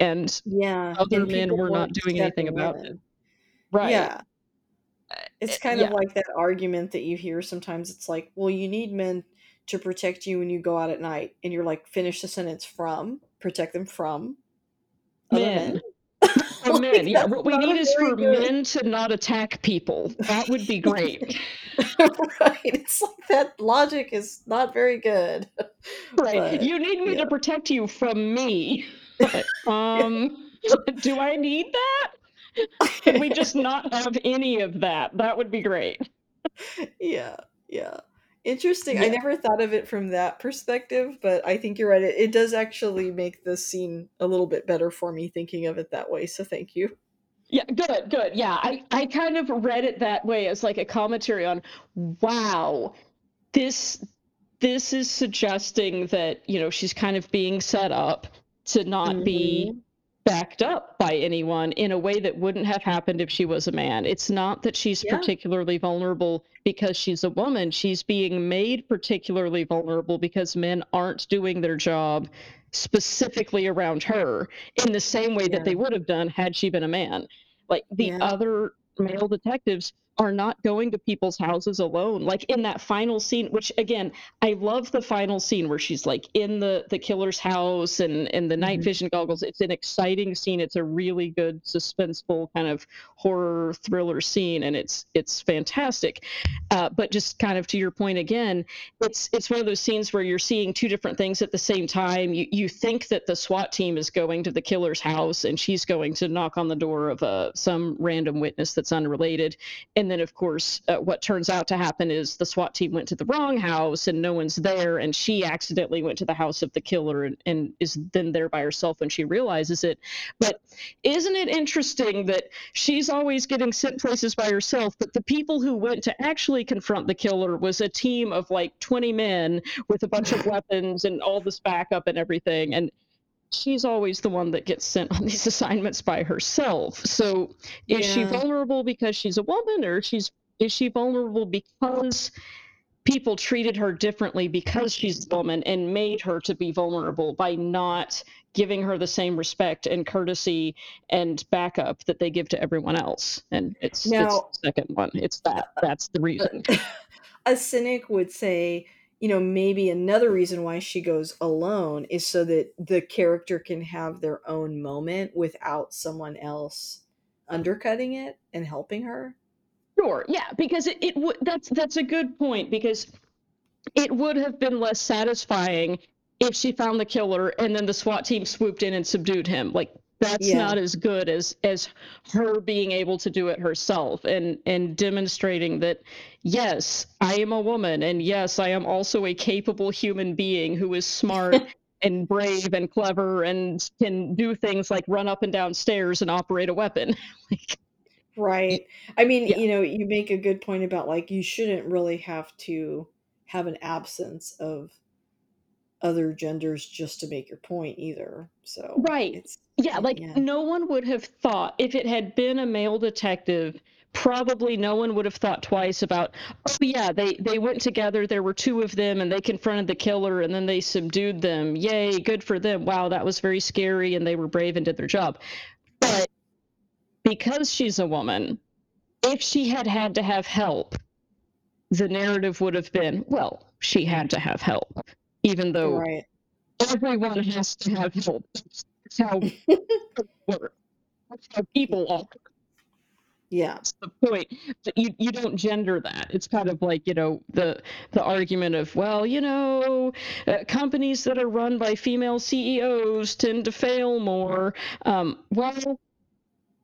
and Yeah, other and men were not doing anything about it. Right. Yeah. Eh, It's kind of yeah. like that argument that you hear sometimes. It's like, well, you need men to protect you when you go out at night, and you're like, finish the sentence from protect them from men. Men. From men, yeah. What we need is for good. men to not attack people. That would be great. right. It's like that logic is not very good. Right. But You need me yeah. to protect you from me. Like, um, do I need that? Could we just not have any of that? That would be great. yeah. Yeah. Interesting. I never thought of it from that perspective, but I think you're right. It, it does actually make the scene a little bit better for me thinking of it that way. So thank you. Yeah, good, good. Yeah, I, I kind of read it that way as like a commentary on, wow, this this is suggesting that, you know, she's kind of being set up to not be Mhm. backed up by anyone in a way that wouldn't have happened if she was a man. It's not that she's Yeah. particularly vulnerable because she's a woman. She's being made particularly vulnerable because men aren't doing their job specifically around her in the same way that they would have done had she been a man. Like the Yeah. other male detectives are not going to people's houses alone. Like in that final scene, which again, I love the final scene where she's like in the the killer's house and and the night Mhm. vision goggles. It's an exciting scene. It's a really good suspenseful kind of horror thriller scene, and it's it's fantastic. Uh, but just kind of to your point again, it's it's one of those scenes where you're seeing two different things at the same time. You you think that the SWAT team is going to the killer's house and she's going to knock on the door of uh, some random witness that's unrelated, and then of course uh, what turns out to happen is the SWAT team went to the wrong house and no one's there, and she accidentally went to the house of the killer and, and is then there by herself when she realizes it. But isn't it interesting that she's always getting sent places by herself, but the people who went to actually confront the killer was a team of like 20 men with a bunch of weapons and all this backup and everything. And she's always the one that gets sent on these assignments by herself. So is she vulnerable because she's a woman or she's is she vulnerable because people treated her differently because she's a woman and made her to be vulnerable by not giving her the same respect and courtesy and backup that they give to everyone else? And it's it's the second one. It's that that's the reason. A cynic would say, you know, maybe another reason why she goes alone is so that the character can have their own moment without someone else undercutting it and helping her. Sure, yeah, because it, it would that's that's a good point because it would have been less satisfying if she found the killer and then the SWAT team swooped in and subdued him. Like that's Yeah. not as good as as her being able to do it herself and and demonstrating that yes, I am a woman and yes, I am also a capable human being who is smart and brave and clever and can do things like run up and down stairs and operate a weapon. like Right. I mean, yeah. you know, you make a good point about like you shouldn't really have to have an absence of other genders just to make your point either. So Right. Yeah, like yeah. no one would have thought if it had been a male detective, probably no one would have thought twice about, oh yeah, they they went together, there were two of them and they confronted the killer and then they subdued them. Yay, good for them. Wow, that was very scary and they were brave and did their job. But because she's a woman, if she had had to have help, the narrative would have been, well, she had to have help, even though Right. everyone has to have help. That's how. That's how people are. Yeah. That's the point. But you you don't gender that. It's kind of like you know the the argument of well you know uh, companies that are run by female CEOs tend to fail more. Um, well.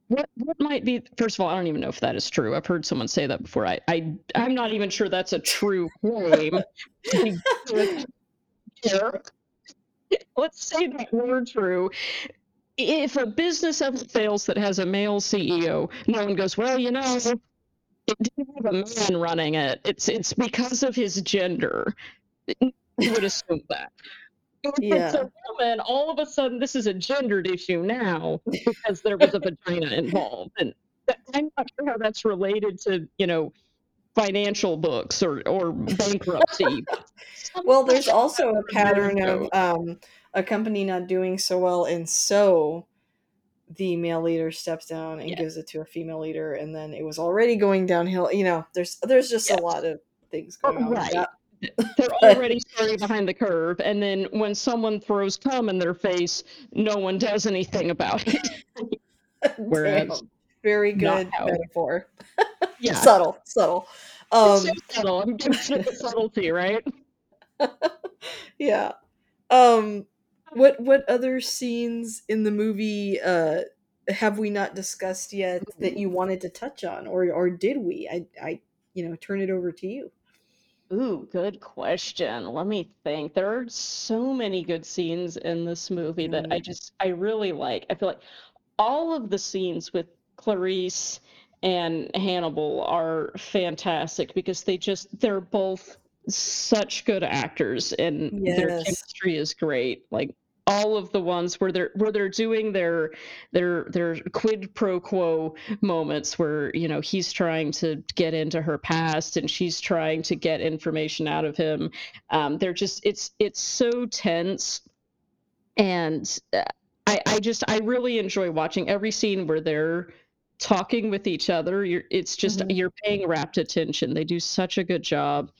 What, what might be first of all i don't even know if that is true i've heard someone say that before i, I i'm not even sure that's a true claim. let's say that were true if a business ever fails that has a male CEO, no one goes, well, you know, it didn't have a man running it. It's it's because of his gender. You would assume that. Yeah. It's a woman, all of a sudden this is a gendered issue now because there was a vagina involved. And I'm not sure how that's related to, you know, financial books or or bankruptcy. well, there's also a pattern of um, a company not doing so well, and so the male leader steps down and Yeah. gives it to a female leader, and then it was already going downhill. You know, there's there's just Yes. a lot of things going on. Right. that. They're But- already starting behind the curve, and then when someone throws cum in their face, no one does anything about it. Whereas Damn. very good metaphor. Yeah, Subtle, subtle. Um, so subtle. I'm getting the subtlety, right? yeah. Um what what other scenes in the movie uh have we not discussed yet that you wanted to touch on or or did we? I I you know, turn it over to you. Ooh, good question. Let me think. There are so many good scenes in this movie that I Mm. just I really like. I feel like all of the scenes with Clarice and Hannibal are fantastic because they just they're both such good actors and their chemistry is great. Like all of the ones where they're where they're doing their their their quid pro quo moments where you know he's trying to get into her past and she's trying to get information out of him um they're just it's it's so tense and uh, i i just i really enjoy watching every scene where they're talking with each other you're it's just Mhm. you're paying rapt attention they do such a good job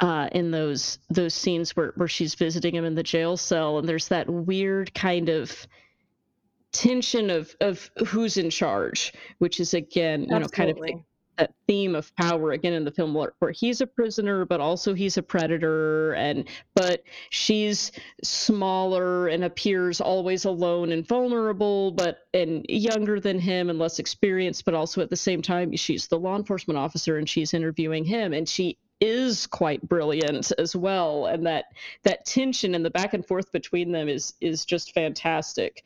uh, in those those scenes where, where she's visiting him in the jail cell and there's that weird kind of tension of of who's in charge which is again you know kind of Absolutely. That theme of power again in the film where, where he's a prisoner but also he's a predator and but she's smaller and appears always alone and vulnerable but and younger than him and less experienced but also at the same time she's the law enforcement officer and she's interviewing him and she is quite brilliant as well and that that tension and the back and forth between them is is just fantastic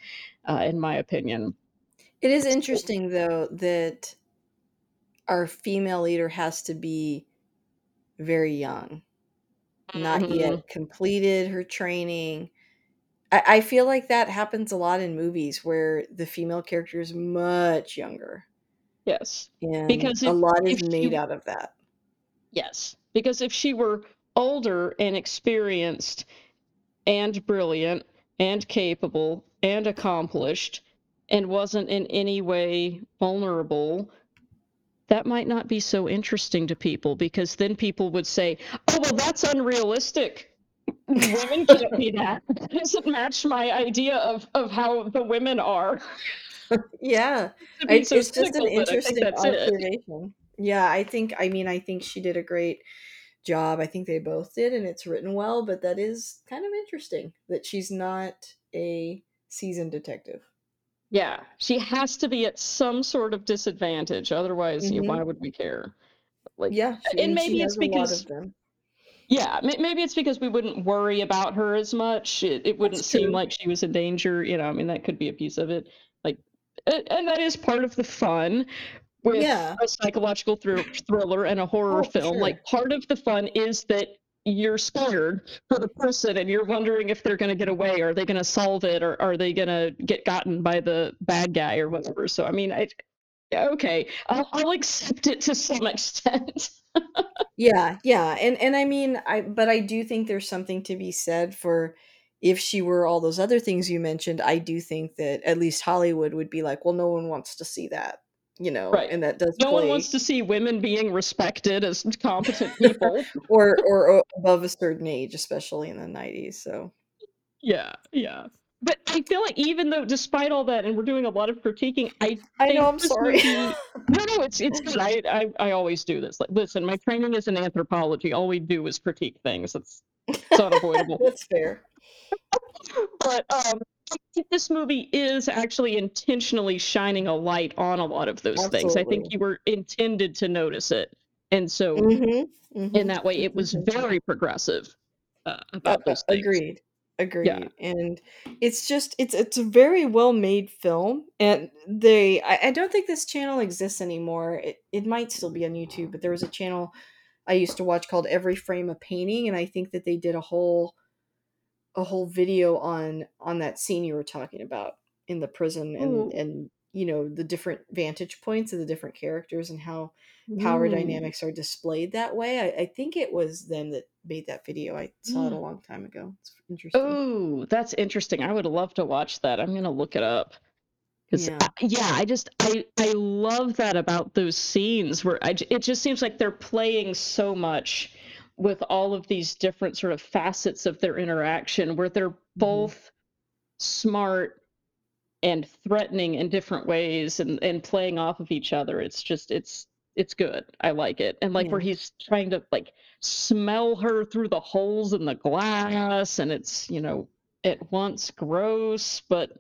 uh, in my opinion. It is interesting though that our female leader has to be very young, not Mhm. yet completed her training. I, I feel like that happens a lot in movies where the female character is much younger, yes and Because a lot is if she- made out of that. Yes, because if she were older and experienced and brilliant and capable and accomplished and wasn't in any way vulnerable, that might not be so interesting to people because then people would say, oh, well, that's unrealistic. Women can't be that. That doesn't match my idea of, of how the women are. Yeah, To I, so it's just an cynical, but I think interesting that's it. observation. Yeah, I think. I mean, I think she did a great job. I think they both did, and it's written well. But that is kind of interesting that she's not a seasoned detective. Yeah, she has to be at some sort of disadvantage. Otherwise, you know, Mhm. why would we care? Like, Yeah, she, and maybe it's has a lot because yeah, maybe it's because we wouldn't worry about her as much. It, it wouldn't That's seem true. like she was in danger. You know, I mean, that could be a piece of it. Like, and that is part of the fun with Yeah. a psychological thr- thriller and a horror Oh, film. sure. Like, part of the fun is that you're scared for the person and you're wondering if they're going to get away are they going to solve it or are they going to get gotten by the bad guy or whatever. So, I mean, I, okay, I'll, I'll accept it to some extent. Yeah, yeah, and and I mean, I but I do think there's something to be said for if she were all those other things you mentioned. I do think that at least Hollywood would be like, well, no one wants to see that, you know, Right. and that does no play one wants to see women being respected as competent people. or or above a certain age, especially in the '90s. So yeah, yeah. But I feel like even though, despite all that, and we're doing a lot of critiquing, I I know, I'm sorry. movie- no, no, it's it's good. I, I I always do this. Like, listen, my training is in anthropology. All we do is critique things. It's it's unavoidable. That's fair. but um, think this movie is actually intentionally shining a light on a lot of those things. I think you were intended to notice it, and so Mm-hmm, in that way, it was very progressive uh, about those things. agreed. agreed. Yeah. And it's just it's it's a very well made film, and they I, I don't think this channel exists anymore. It it might still be on YouTube, but there was a channel I used to watch called Every Frame a Painting, and I think that they did a whole a whole video on on that scene you were talking about in the prison and Ooh. and you know the different vantage points of the different characters and how power Ooh. dynamics are displayed that way. I, I think it was them that made that video. I saw it a Mm. long time ago. It's interesting. Ooh, that's interesting. I would love to watch that. I'm gonna look it up. 'Cause, Yeah. uh, yeah, I just I I love that about those scenes where I it just seems like they're playing so much with all of these different sort of facets of their interaction, where they're Mhm. both smart and threatening in different ways and and playing off of each other. It's just it's it's good. I like it. And, like, where he's trying to, like, smell her through the holes in the glass, and it's, you know, at once gross, but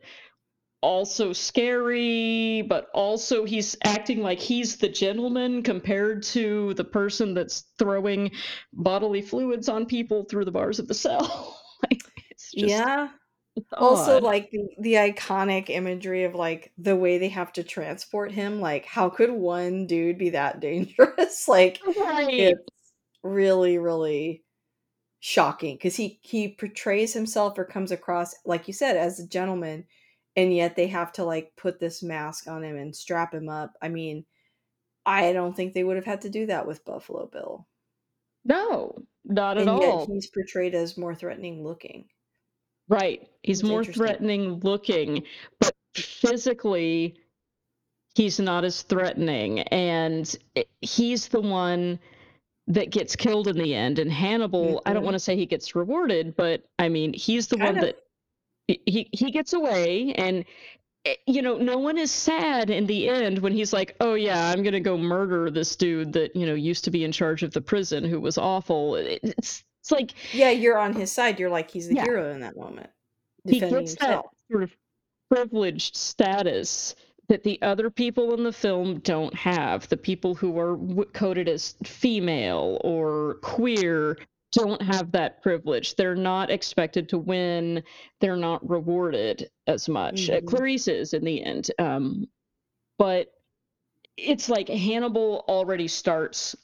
also scary, but also he's acting like he's the gentleman compared to the person that's throwing bodily fluids on people through the bars of the cell. Like, it's just Yeah. Also, like, the the iconic imagery of, like, the way they have to transport him, like, how could one dude be that dangerous? Like, Right. it's really, really shocking because he he portrays himself or comes across, like you said, as a gentleman, and yet they have to, like, put this mask on him and strap him up. I mean, I don't think they would have had to do that with Buffalo Bill. No, not at And yet all. he's portrayed as more threatening looking. Right. He's more threatening looking, but physically, he's not as threatening, and he's the one that gets killed in the end, and Hannibal, I don't Mhm. wanna say he gets rewarded, but, I mean, he's the Kind one that he he gets away, and, eh, you know, no one is sad in the end when he's like, "Oh, yeah, I'm gonna go murder this dude that, you know, used to be in charge of the prison who was awful." It's it's like Yeah, you're on his side. You're like, he's the Yeah. hero in that moment, He gets that sort of privileged status that the other people in the film don't have. The people who are w coded as female or queer don't have that privilege. They're not expected to win. They're not rewarded as much. Uh, Mhm. Clarice is in the end, um, but it's like Hannibal already starts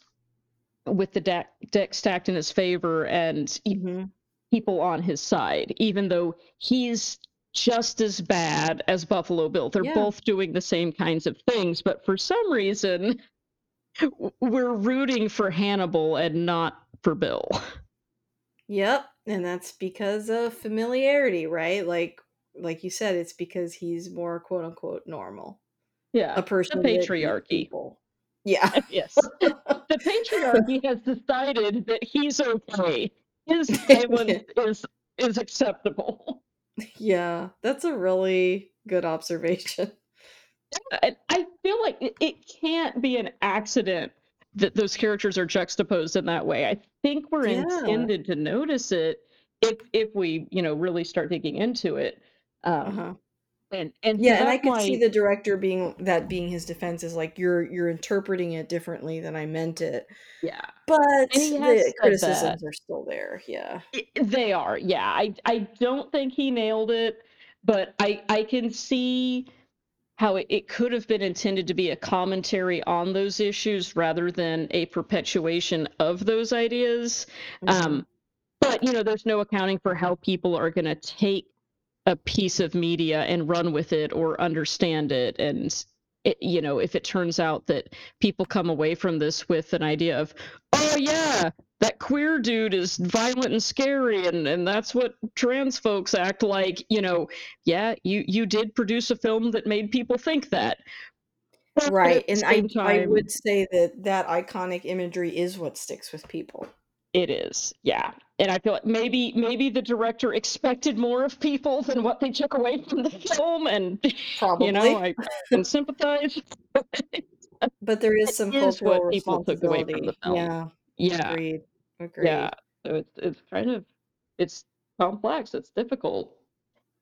with the deck deck stacked in his favor and Mhm. people on his side, even though he's just as bad as Buffalo Bill. They're Yeah. both doing the same kinds of things, but for some reason, we're rooting for Hannibal and not for Bill. Yep, and that's because of familiarity, right? Like like you said, it's because he's more quote unquote normal. Yeah, A the person eats patriarchy. Yeah. Yes. The patriarchy has decided that he's okay. His silence is is acceptable. Yeah, that's a really good observation. I I feel like it it can't be an accident that those characters are juxtaposed in that way. I think we're Yeah. intended to notice it if if we, you know, really start digging into it. Um, Uh-huh. and and Yeah, and I could see the director being that being his defense is like, "You're you're interpreting it differently than I meant it." Yeah. But And he has the said that. criticisms are still there, yeah. They are, yeah. I I don't think he nailed it, but I I can see how it it could have been intended to be a commentary on those issues rather than a perpetuation of those ideas. Um, but, you know, there's no accounting for how people are gonna take a piece of media and run with it or understand it, and it you know, if it turns out that people come away from this with an idea of, "Oh, yeah, that queer dude is violent and scary, and and that's what trans folks act like," you know, yeah, you you did produce a film that made people think that. But Right, and I same I would say that that iconic imagery is what sticks with people. It is, yeah, and I feel like maybe maybe the director expected more of people than what they took away from the film, and, you know, I can sympathize. But there is some is cultural what people took away from the responsibility. film. Yeah. Yeah. Agreed. Yeah, Agreed. so it's it's kind of it's complex, it's difficult.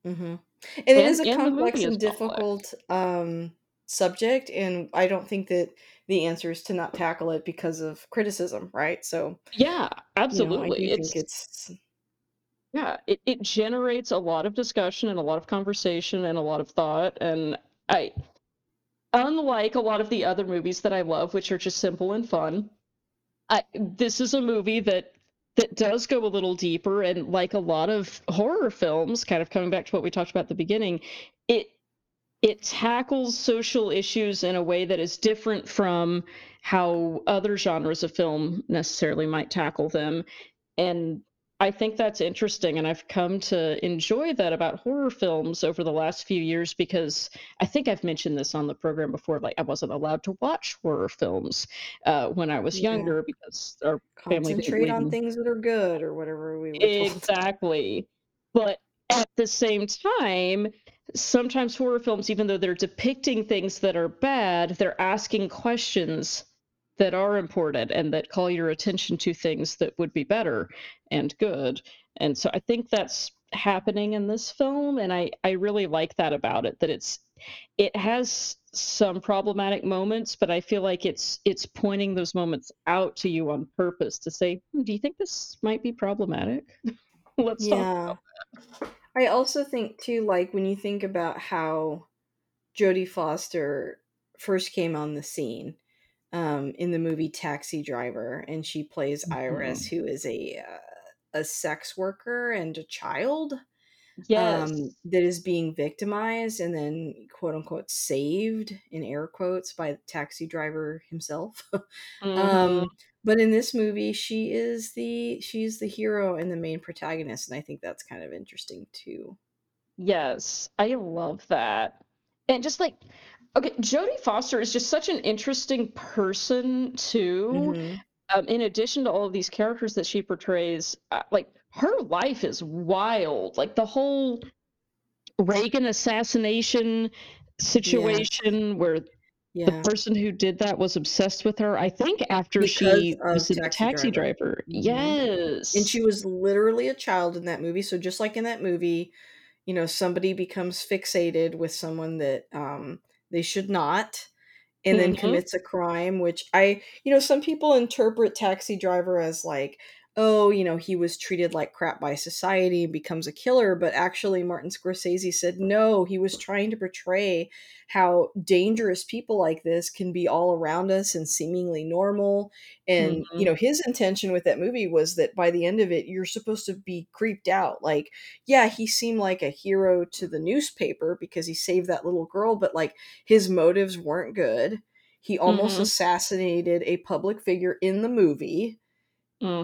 Mhm. And it is And a and the complex movie is and complex. difficult, um, subject, and I don't think that the answer is to not tackle it because of criticism, right? So, Yeah, you know, I absolutely, do think it's it's Yeah, it it generates a lot of discussion and a lot of conversation and a lot of thought, and I unlike a lot of the other movies that I love, which are just simple and fun, I this is a movie that that does go a little deeper, and like a lot of horror films, kind of coming back to what we talked about at the beginning, it it tackles social issues in a way that is different from how other genres of film necessarily might tackle them. And I think that's interesting. And I've come to enjoy that about horror films over the last few years because I think I've mentioned this on the program before. Like, I wasn't allowed to watch horror films uh, when I was Yeah. younger because our Concentrate on things that are good or whatever we. Exactly. But at the same time, sometimes horror films, even though they're depicting things that are bad, they're asking questions that are important and that call your attention to things that would be better and good. And so I think that's happening in this film, and I I really like that about it, that it's it has some problematic moments, but I feel like it's it's pointing those moments out to you on purpose to say, "Hmm, do you think this might be problematic? Let's talk Yeah. I also think too, like when you think about how Jodie Foster first came on the scene um, in the movie Taxi Driver, and she plays Iris, Mhm. who is a uh, a sex worker and a child um, Yes. that is being victimized and then quote unquote saved in air quotes by the taxi driver himself. Mhm. um, but in this movie, she is the she's the hero and the main protagonist, and I think that's kind of interesting too. Yes, I love that. And just like okay, Jodie Foster is just such an interesting person too. hmm Um, in addition to all of these characters that she portrays, uh, like her life is wild. Like the whole Reagan assassination Yes, situation where the person who did that was obsessed with her, I think after because she was a Taxi Taxi Driver. Driver. hmm And she was literally a child in that movie. So just like in that movie, you know, somebody becomes fixated with someone that um, they should not, and then Mhm. commits a crime, which I you know, some people interpret Taxi Driver as like, "Oh, you know, he was treated like crap by society and becomes a killer," but actually Martin Scorsese said, "No, he was trying to portray how dangerous people like this can be all around us and seemingly normal." And, you Mhm. know, his intention with that movie was that by the end of it, you're supposed to be creeped out. Like, yeah, he seemed like a hero to the newspaper because he saved that little girl, but like his motives weren't good he almost Mhm. assassinated a public figure in the movie,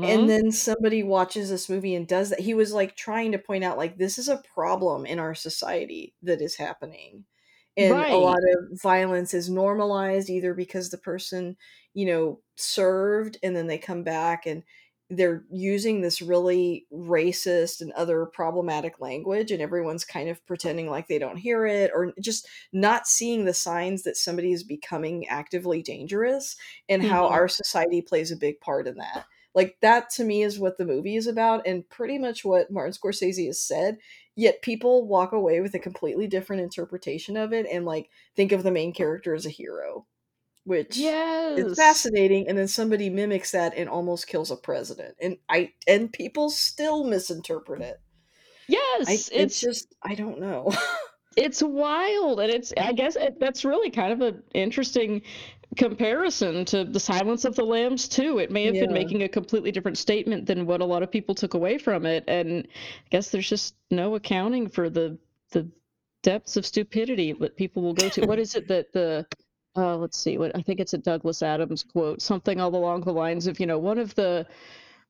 and Mhm. then somebody watches this movie and does that. He was, like, trying to point out, like, this is a problem in our society that is happening, and a lot of violence is normalized either because the person, you know, served and then they come back and they're using this really racist and other problematic language, and everyone's kind of pretending like they don't hear it or just not seeing the signs that somebody is becoming actively dangerous and how Mhm. our society plays a big part in that. Like, that to me is what the movie is about and pretty much what Martin Scorsese has said, yet people walk away with a completely different interpretation of it and, like, think of the main character as a hero, which is Yes. fascinating, and then somebody mimics that and almost kills a president, and I and people still misinterpret it. I Yes, it's it's just I don't know. it's wild, and it's I guess it, that's really kind of an interesting comparison to The Silence of the Lambs too. It may have been making a completely different statement than what a lot of people took away from it, and I guess there's just no accounting for the the depths of stupidity that people will go to. What is it that the uh, let's see, what I think it's a Douglas Adams quote, something all along the lines of, you know, one of the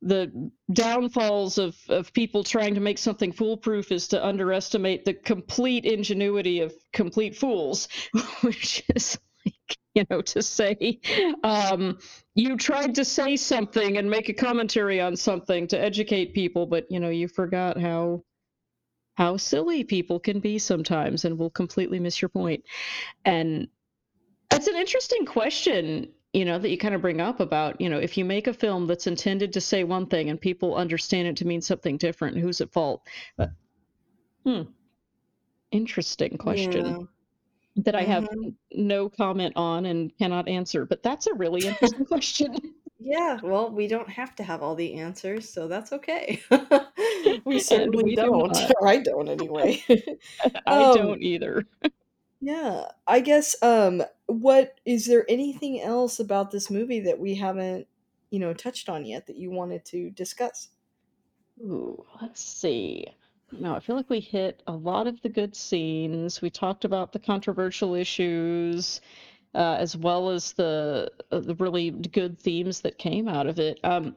the downfalls of of people trying to make something foolproof is to underestimate the complete ingenuity of complete fools, which is you know, to say, um, you tried to say something and make a commentary on something to educate people, but you know, you forgot how how silly people can be sometimes and will completely miss your point. And that's an interesting question, you know, that you kind of bring up about, you know, if you make a film that's intended to say one thing and people understand it to mean something different, who's at fault? But, hmm, interesting question Yeah. That I have Mhm. no comment on and cannot answer. But that's a really interesting question. Yeah, well, we don't have to have all the answers, so that's okay. we certainly we do don't. Or I don't anyway. I Um, don't either. yeah, I guess. Um, what is there anything else about this movie that we haven't, you know, touched on yet that you wanted to discuss? Ooh, let's see. No, I feel like we hit a lot of the good scenes. We talked about the controversial issues, uh, as well as the uh, the really good themes that came out of it. Um,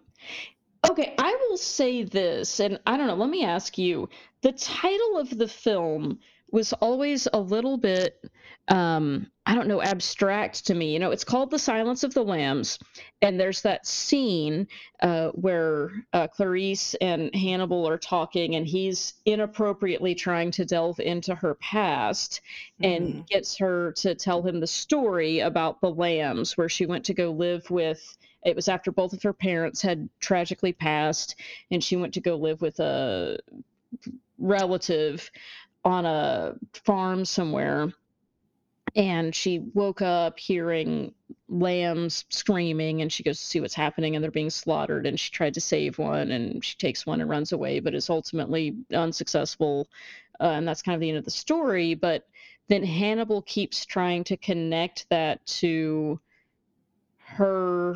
okay, I will say this, and I don't know. Let me ask you: the title of the film was always a little bit, um, I don't know, abstract to me. You know, it's called The Silence of the Lambs, and there's that scene uh, where uh, Clarice and Hannibal are talking, and he's inappropriately trying to delve into her past and gets her to tell him the story about the lambs, where she went to go live with. It was after both of her parents had tragically passed, and she went to go live with a relative on a farm somewhere. And she woke up hearing lambs screaming and she goes to see what's happening and they're being slaughtered and she tried to save one and she takes one and runs away but is ultimately unsuccessful. Uh, and that's kind of the end of the story but then hannibal keeps trying to connect that to her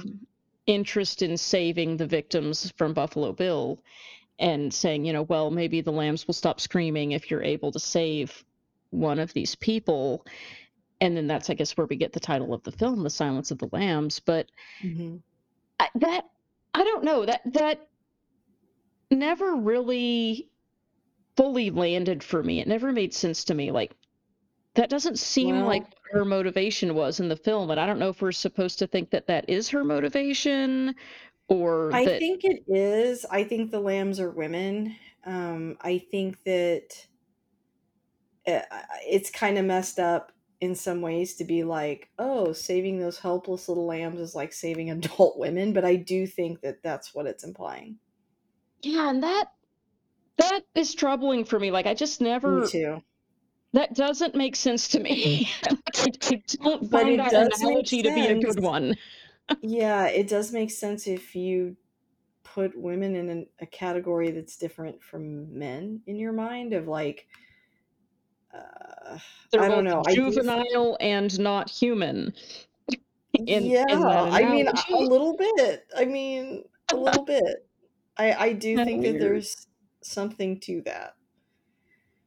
interest in saving the victims from buffalo bill and saying you know well maybe the lambs will stop screaming if you're able to save one of these people. And then that's i guess where we get the title of the film the silence of the lambs. But Mhm. I, that i don't know that that never really fully landed for me. It never made sense to me like that doesn't seem like Well, what her motivation was in the film and i don't know if we're supposed to think that that is her motivation or I that think it is. I think the lambs are women. Um, I think that uh, it's kind of messed up in some ways to be like, oh, saving those helpless little lambs is like saving adult women. But I do think that that's what it's implying. yeah and that that is troubling for me like i just Me never too. That doesn't make sense to me I, I don't But find it that does make analogy to be a sense. good one Yeah, it does make sense if you put women in an, a category that's different from men in your mind of like, uh, they're I don't both know. I do. juvenile and not human in Yeah, in that I mean, a a little bit. I mean, a little bit. I I do think that weird there's something to that.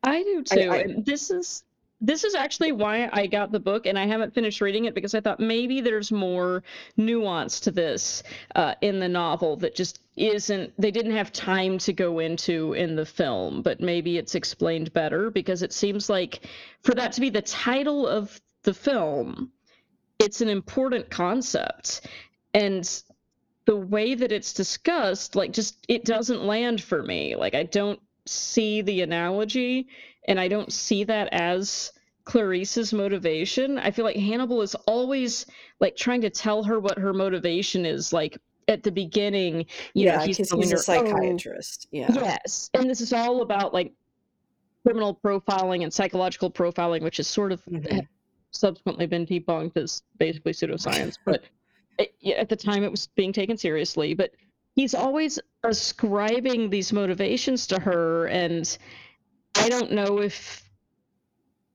I do too, I and this is this is actually why I got the book, and I haven't finished reading it because I thought maybe there's more nuance to this uh, in the novel that just isn't. They didn't have time to go into in the film, but maybe it's explained better because it seems like for that to be the title of the film, it's an important concept, and the way that it's discussed, like just it doesn't land for me. Like I don't see the analogy and I don't see that as Clarice's motivation. I feel like Hannibal is always like trying to tell her what her motivation is. Like at the beginning, you know, yeah, he's telling he's a her, "Oh, psychiatrist. Yeah. yes." And this is all about like criminal profiling and psychological profiling, which is sort of Mhm. subsequently been debunked as basically pseudoscience, but it, at the time it was being taken seriously. But he's always ascribing these motivations to her, and I don't know if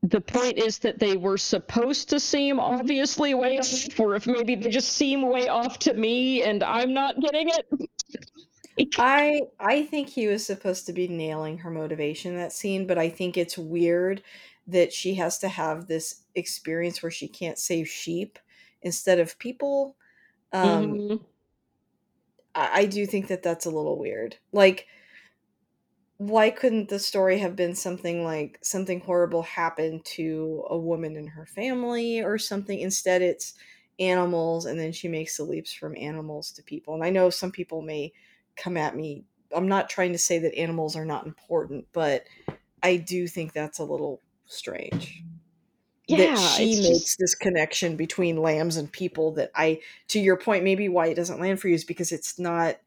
the point is that they were supposed to seem obviously way off, or if maybe they just seem way off to me and I'm not getting it. I I think he was supposed to be nailing her motivation that scene, but I think it's weird that she has to have this experience where she can't save sheep instead of people. Um, Mhm. I, do think that that's a little weird. Like, why couldn't the story have been something like something horrible happened to a woman in her family or something? Instead, it's animals, and then she makes the leaps from animals to people. And I know some people may come at me. I'm not trying to say that animals are not important, but I do think that's a little strange. That she makes just this connection between lambs and people that I, to your point, maybe why it doesn't land for you is because it's not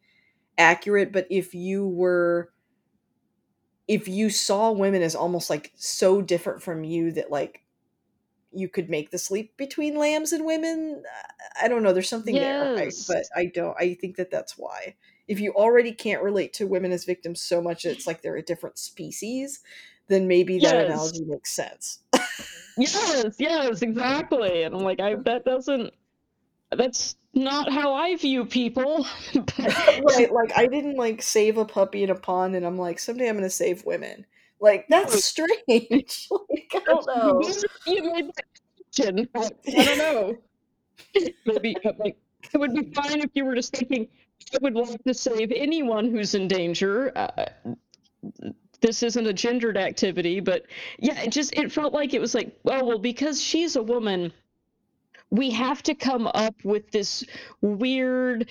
accurate. But if you were if you saw women as almost like so different from you that like you could make the sleep between lambs and women i don't know there's something there I, but i don't i think that that's why if you already can't relate to women as victims so much that it's like they're a different species, then maybe that Yes. analogy makes sense. Yes, yes, exactly. And I'm like, I that doesn't that's not how I view people. Right, like I didn't like save a puppy in a pond and I'm like someday I'm going to save women. Like that's strange. like I don't know. you made that. I don't know. Maybe like it would be fine if you were just thinking, I would like to save anyone who's in danger. Uh, this isn't a gendered activity, but yeah, it just it felt like it was like, oh well, because she's a woman, we have to come up with this weird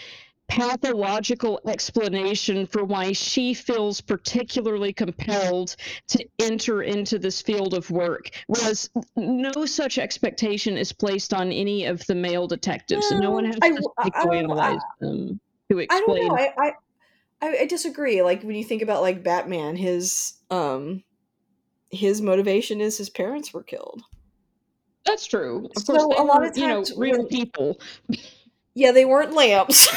pathological explanation for why she feels particularly compelled to enter into this field of work whereas no such expectation is placed on any of the male detectives no one has I to I- I know. them to I don't explain know. I, I I disagree. Like when you think about like Batman, his um his motivation is his parents were killed. that's true of So they a lot were of you know times real people yeah, they weren't lamps.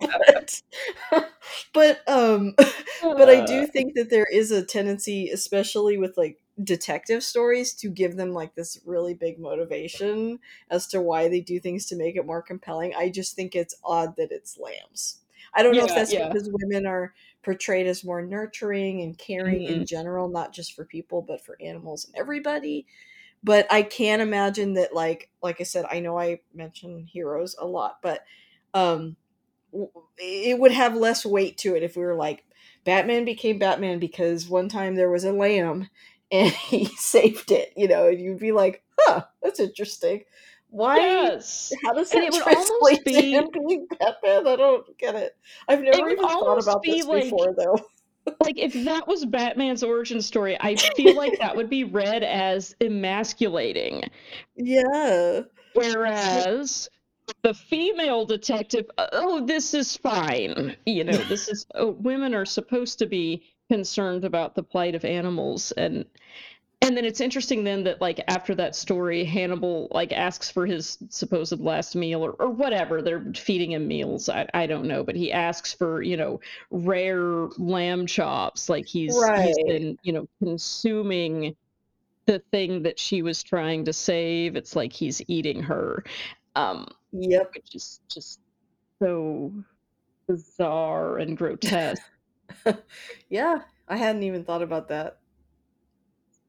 but, but um but I Uh, do think that there is a tendency especially with like detective stories to give them like this really big motivation as to why they do things to make it more compelling. I just think it's odd that it's lambs. I don't know if that's yeah because women are portrayed as more nurturing and caring in Mhm. general, not just for people, but for animals and everybody. But I can imagine that, like, like I said, I know I mention heroes a lot, but um, it would have less weight to it if we were like, Batman became Batman because one time there was a lamb and he saved it, you know, and you'd be like, huh, that's interesting. Why? yes How does and it would almost be being Batman? I don't get it. I've never even thought about be this like before, though. like if that was Batman's origin story, I feel like that would be read as emasculating. yeah. Whereas the female detective, oh, this is fine. You know, this is oh, women are supposed to be concerned about the plight of animals and and then it's interesting then that like after that story hannibal like asks for his supposed last meal or, or whatever they're feeding him meals I, I don't know but he asks for you know rare lamb chops like he's he's Right. been you know consuming the thing that she was trying to save it's like he's eating her um Yep. which is just so bizarre and grotesque yeah. I hadn't even thought about that.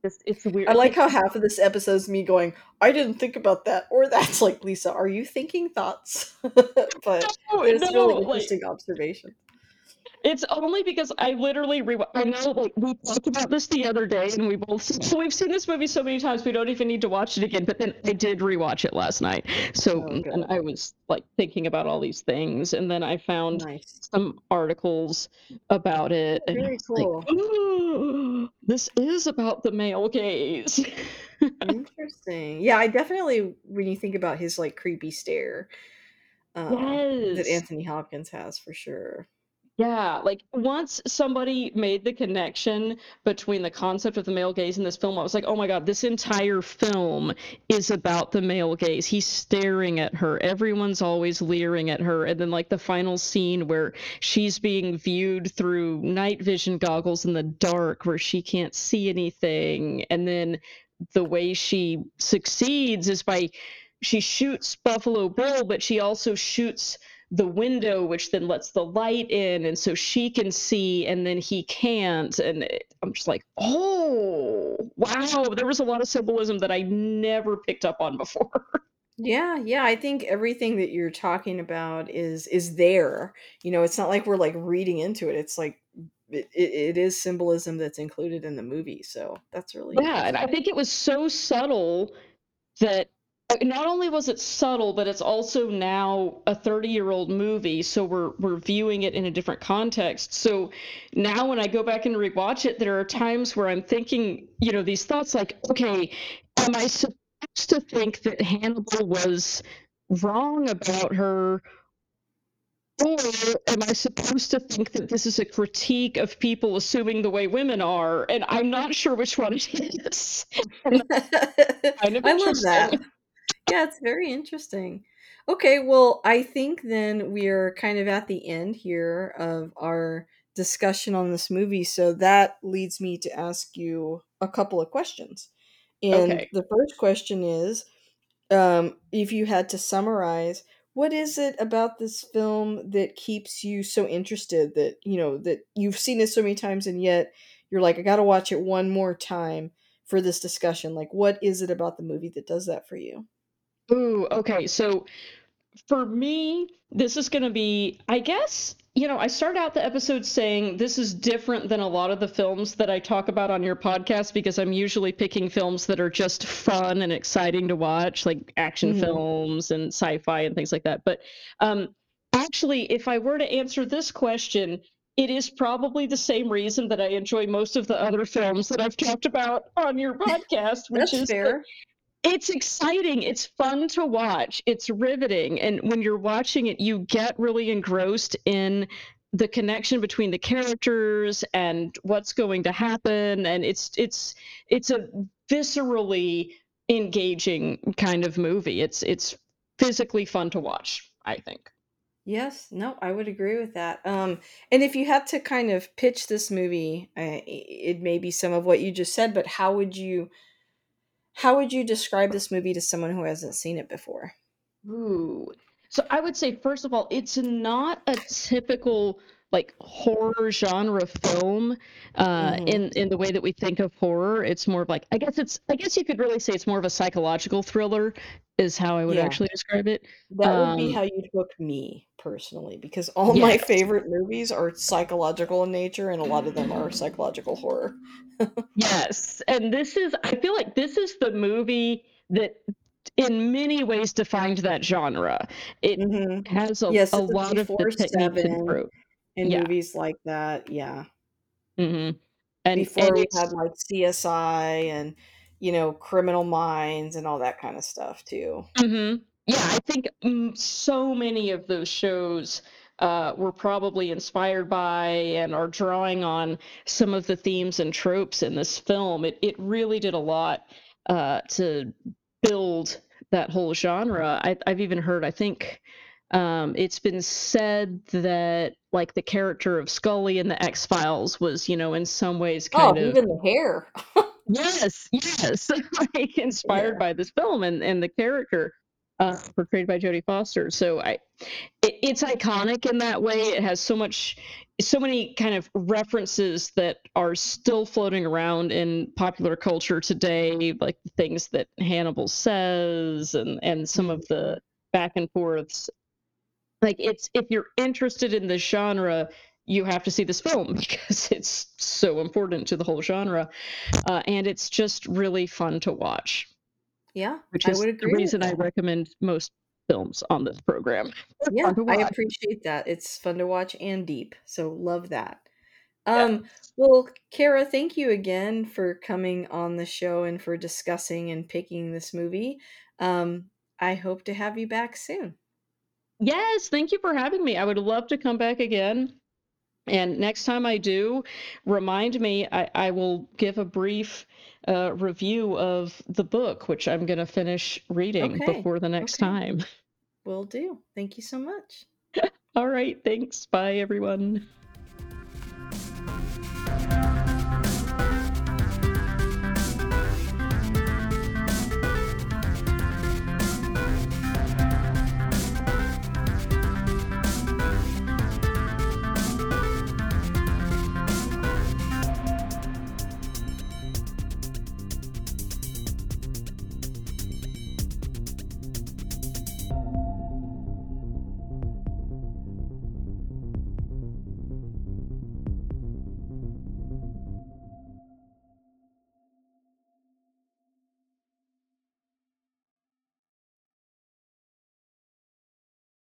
Just it's weird I I like how half of this episode is me going, I didn't think about that. Or that's like, Lisa, are you thinking thoughts? but no, it's no, really like interesting observation. It's only because I literally re- I know like we talked about this the other day and we both so we've seen this movie so many times we don't even need to watch it again but then I did rewatch it last night so Oh, and. I was like thinking about all these things and then I found Nice. some articles about it Very was like cool. oh this is about the male gaze Interesting. Yeah, I definitely, when you think about his like creepy stare uh, that Anthony Hopkins has for sure. Yeah, like once somebody made the connection between the concept of the male gaze in this film, I was like, oh my God, this entire film is about the male gaze. He's staring at her. Everyone's always leering at her. And then, like, the final scene where she's being viewed through night vision goggles in the dark where she can't see anything. And then the way she succeeds is by she shoots Buffalo Bill, but she also shoots the window which then lets the light in and so she can see and then he can't and it, i'm just like oh wow there was a lot of symbolism that i never picked up on before Yeah, yeah, I think everything that you're talking about is is there. You know, it's not like we're like reading into it. It's like it, it, is symbolism that's included in the movie. So that's really yeah and i think it was so subtle that not only was it subtle but it's also now a 30 year old movie so we're we're viewing it in a different context so now when i go back and rewatch it there are times where i'm thinking you know these thoughts like okay am i supposed to think that hannibal was wrong about her or am I supposed to think that this is a critique of people assuming the way women are? And I'm not sure which one it is. And kind of I love that. Yeah, it's very interesting. Okay, well, I think then we're kind of at the end here of our discussion on this movie. So that leads me to ask you a couple of questions. And Okay. the first question is um, if you had to summarize, what is it about this film that keeps you so interested that, you know, that you've seen it so many times and yet you're like, I got to watch it one more time for this discussion? Like, what is it about the movie that does that for you? Ooh, okay. So for me, this is going to be, I guess, you know, I start out the episode saying this is different than a lot of the films that I talk about on your podcast because I'm usually picking films that are just fun and exciting to watch, like action hmm films and sci-fi and things like that. But um, actually, if I were to answer this question, it is probably the same reason that I enjoy most of the other films that I've talked about on your podcast, which is fair. It's exciting, it's fun to watch, it's riveting, and when you're watching it, you get really engrossed in the connection between the characters and what's going to happen, and it's it's it's a viscerally engaging kind of movie. It's it's physically fun to watch, I think. Yes, no, I would agree with that. Um, and if you had to kind of pitch this movie, uh, it may be some of what you just said, but how would you how would you describe this movie to someone who hasn't seen it before? Ooh. So I would say, first of all, it's not a typical like horror genre film uh, hmm in in the way that we think of horror. It's more of like I guess it's I guess you could really say it's more of a psychological thriller, is how I would Yeah, actually describe it. that would be Um, how you'd hook me personally, because all my favorite movies are psychological in nature, and a lot of them are psychological horror. yes, and this is I feel like this is the movie that in many ways defined that genre. It hmm has a, Yes, a lot of the techniques and And Yeah. movies like that. Yeah. hmm And and before we had like CSI and you know Criminal Minds and all that kind of stuff too. Mhm. Yeah, I think, mm, so many of those shows, uh, were probably inspired by and are drawing on some of the themes and tropes in this film. It it really did a lot, uh, to build that whole genre. I I've even heard, I think, um, it's been said that, like, the character of Scully in the X-Files was, you know, in some ways Oh, kind of even the hair. Yes, yes, like, inspired Yeah. by this film and and the character, uh, portrayed by Jodie Foster, so I it it's iconic in that way, it has so much so many kind of references that are still floating around in popular culture today, like the things that Hannibal says and and some of the back and forths. Like, it's if you're interested in this genre, you have to see this film because it's so important to the whole genre uh, and it's just really fun to watch, Yeah, which I is would the reason I recommend most films on this program. Yeah, I appreciate that. It's fun to watch and deep. So love that. Yeah. Um well, Kara, thank you again for coming on the show and for discussing and picking this movie. Um I hope to have you back soon. Yes, thank you for having me. I would love to come back again. And next time I do, remind me, I, I will give a brief uh, review of the book, which I'm going to finish reading Okay. before the next Okay. time. Will do. Thank you so much. All right, thanks. Bye, everyone.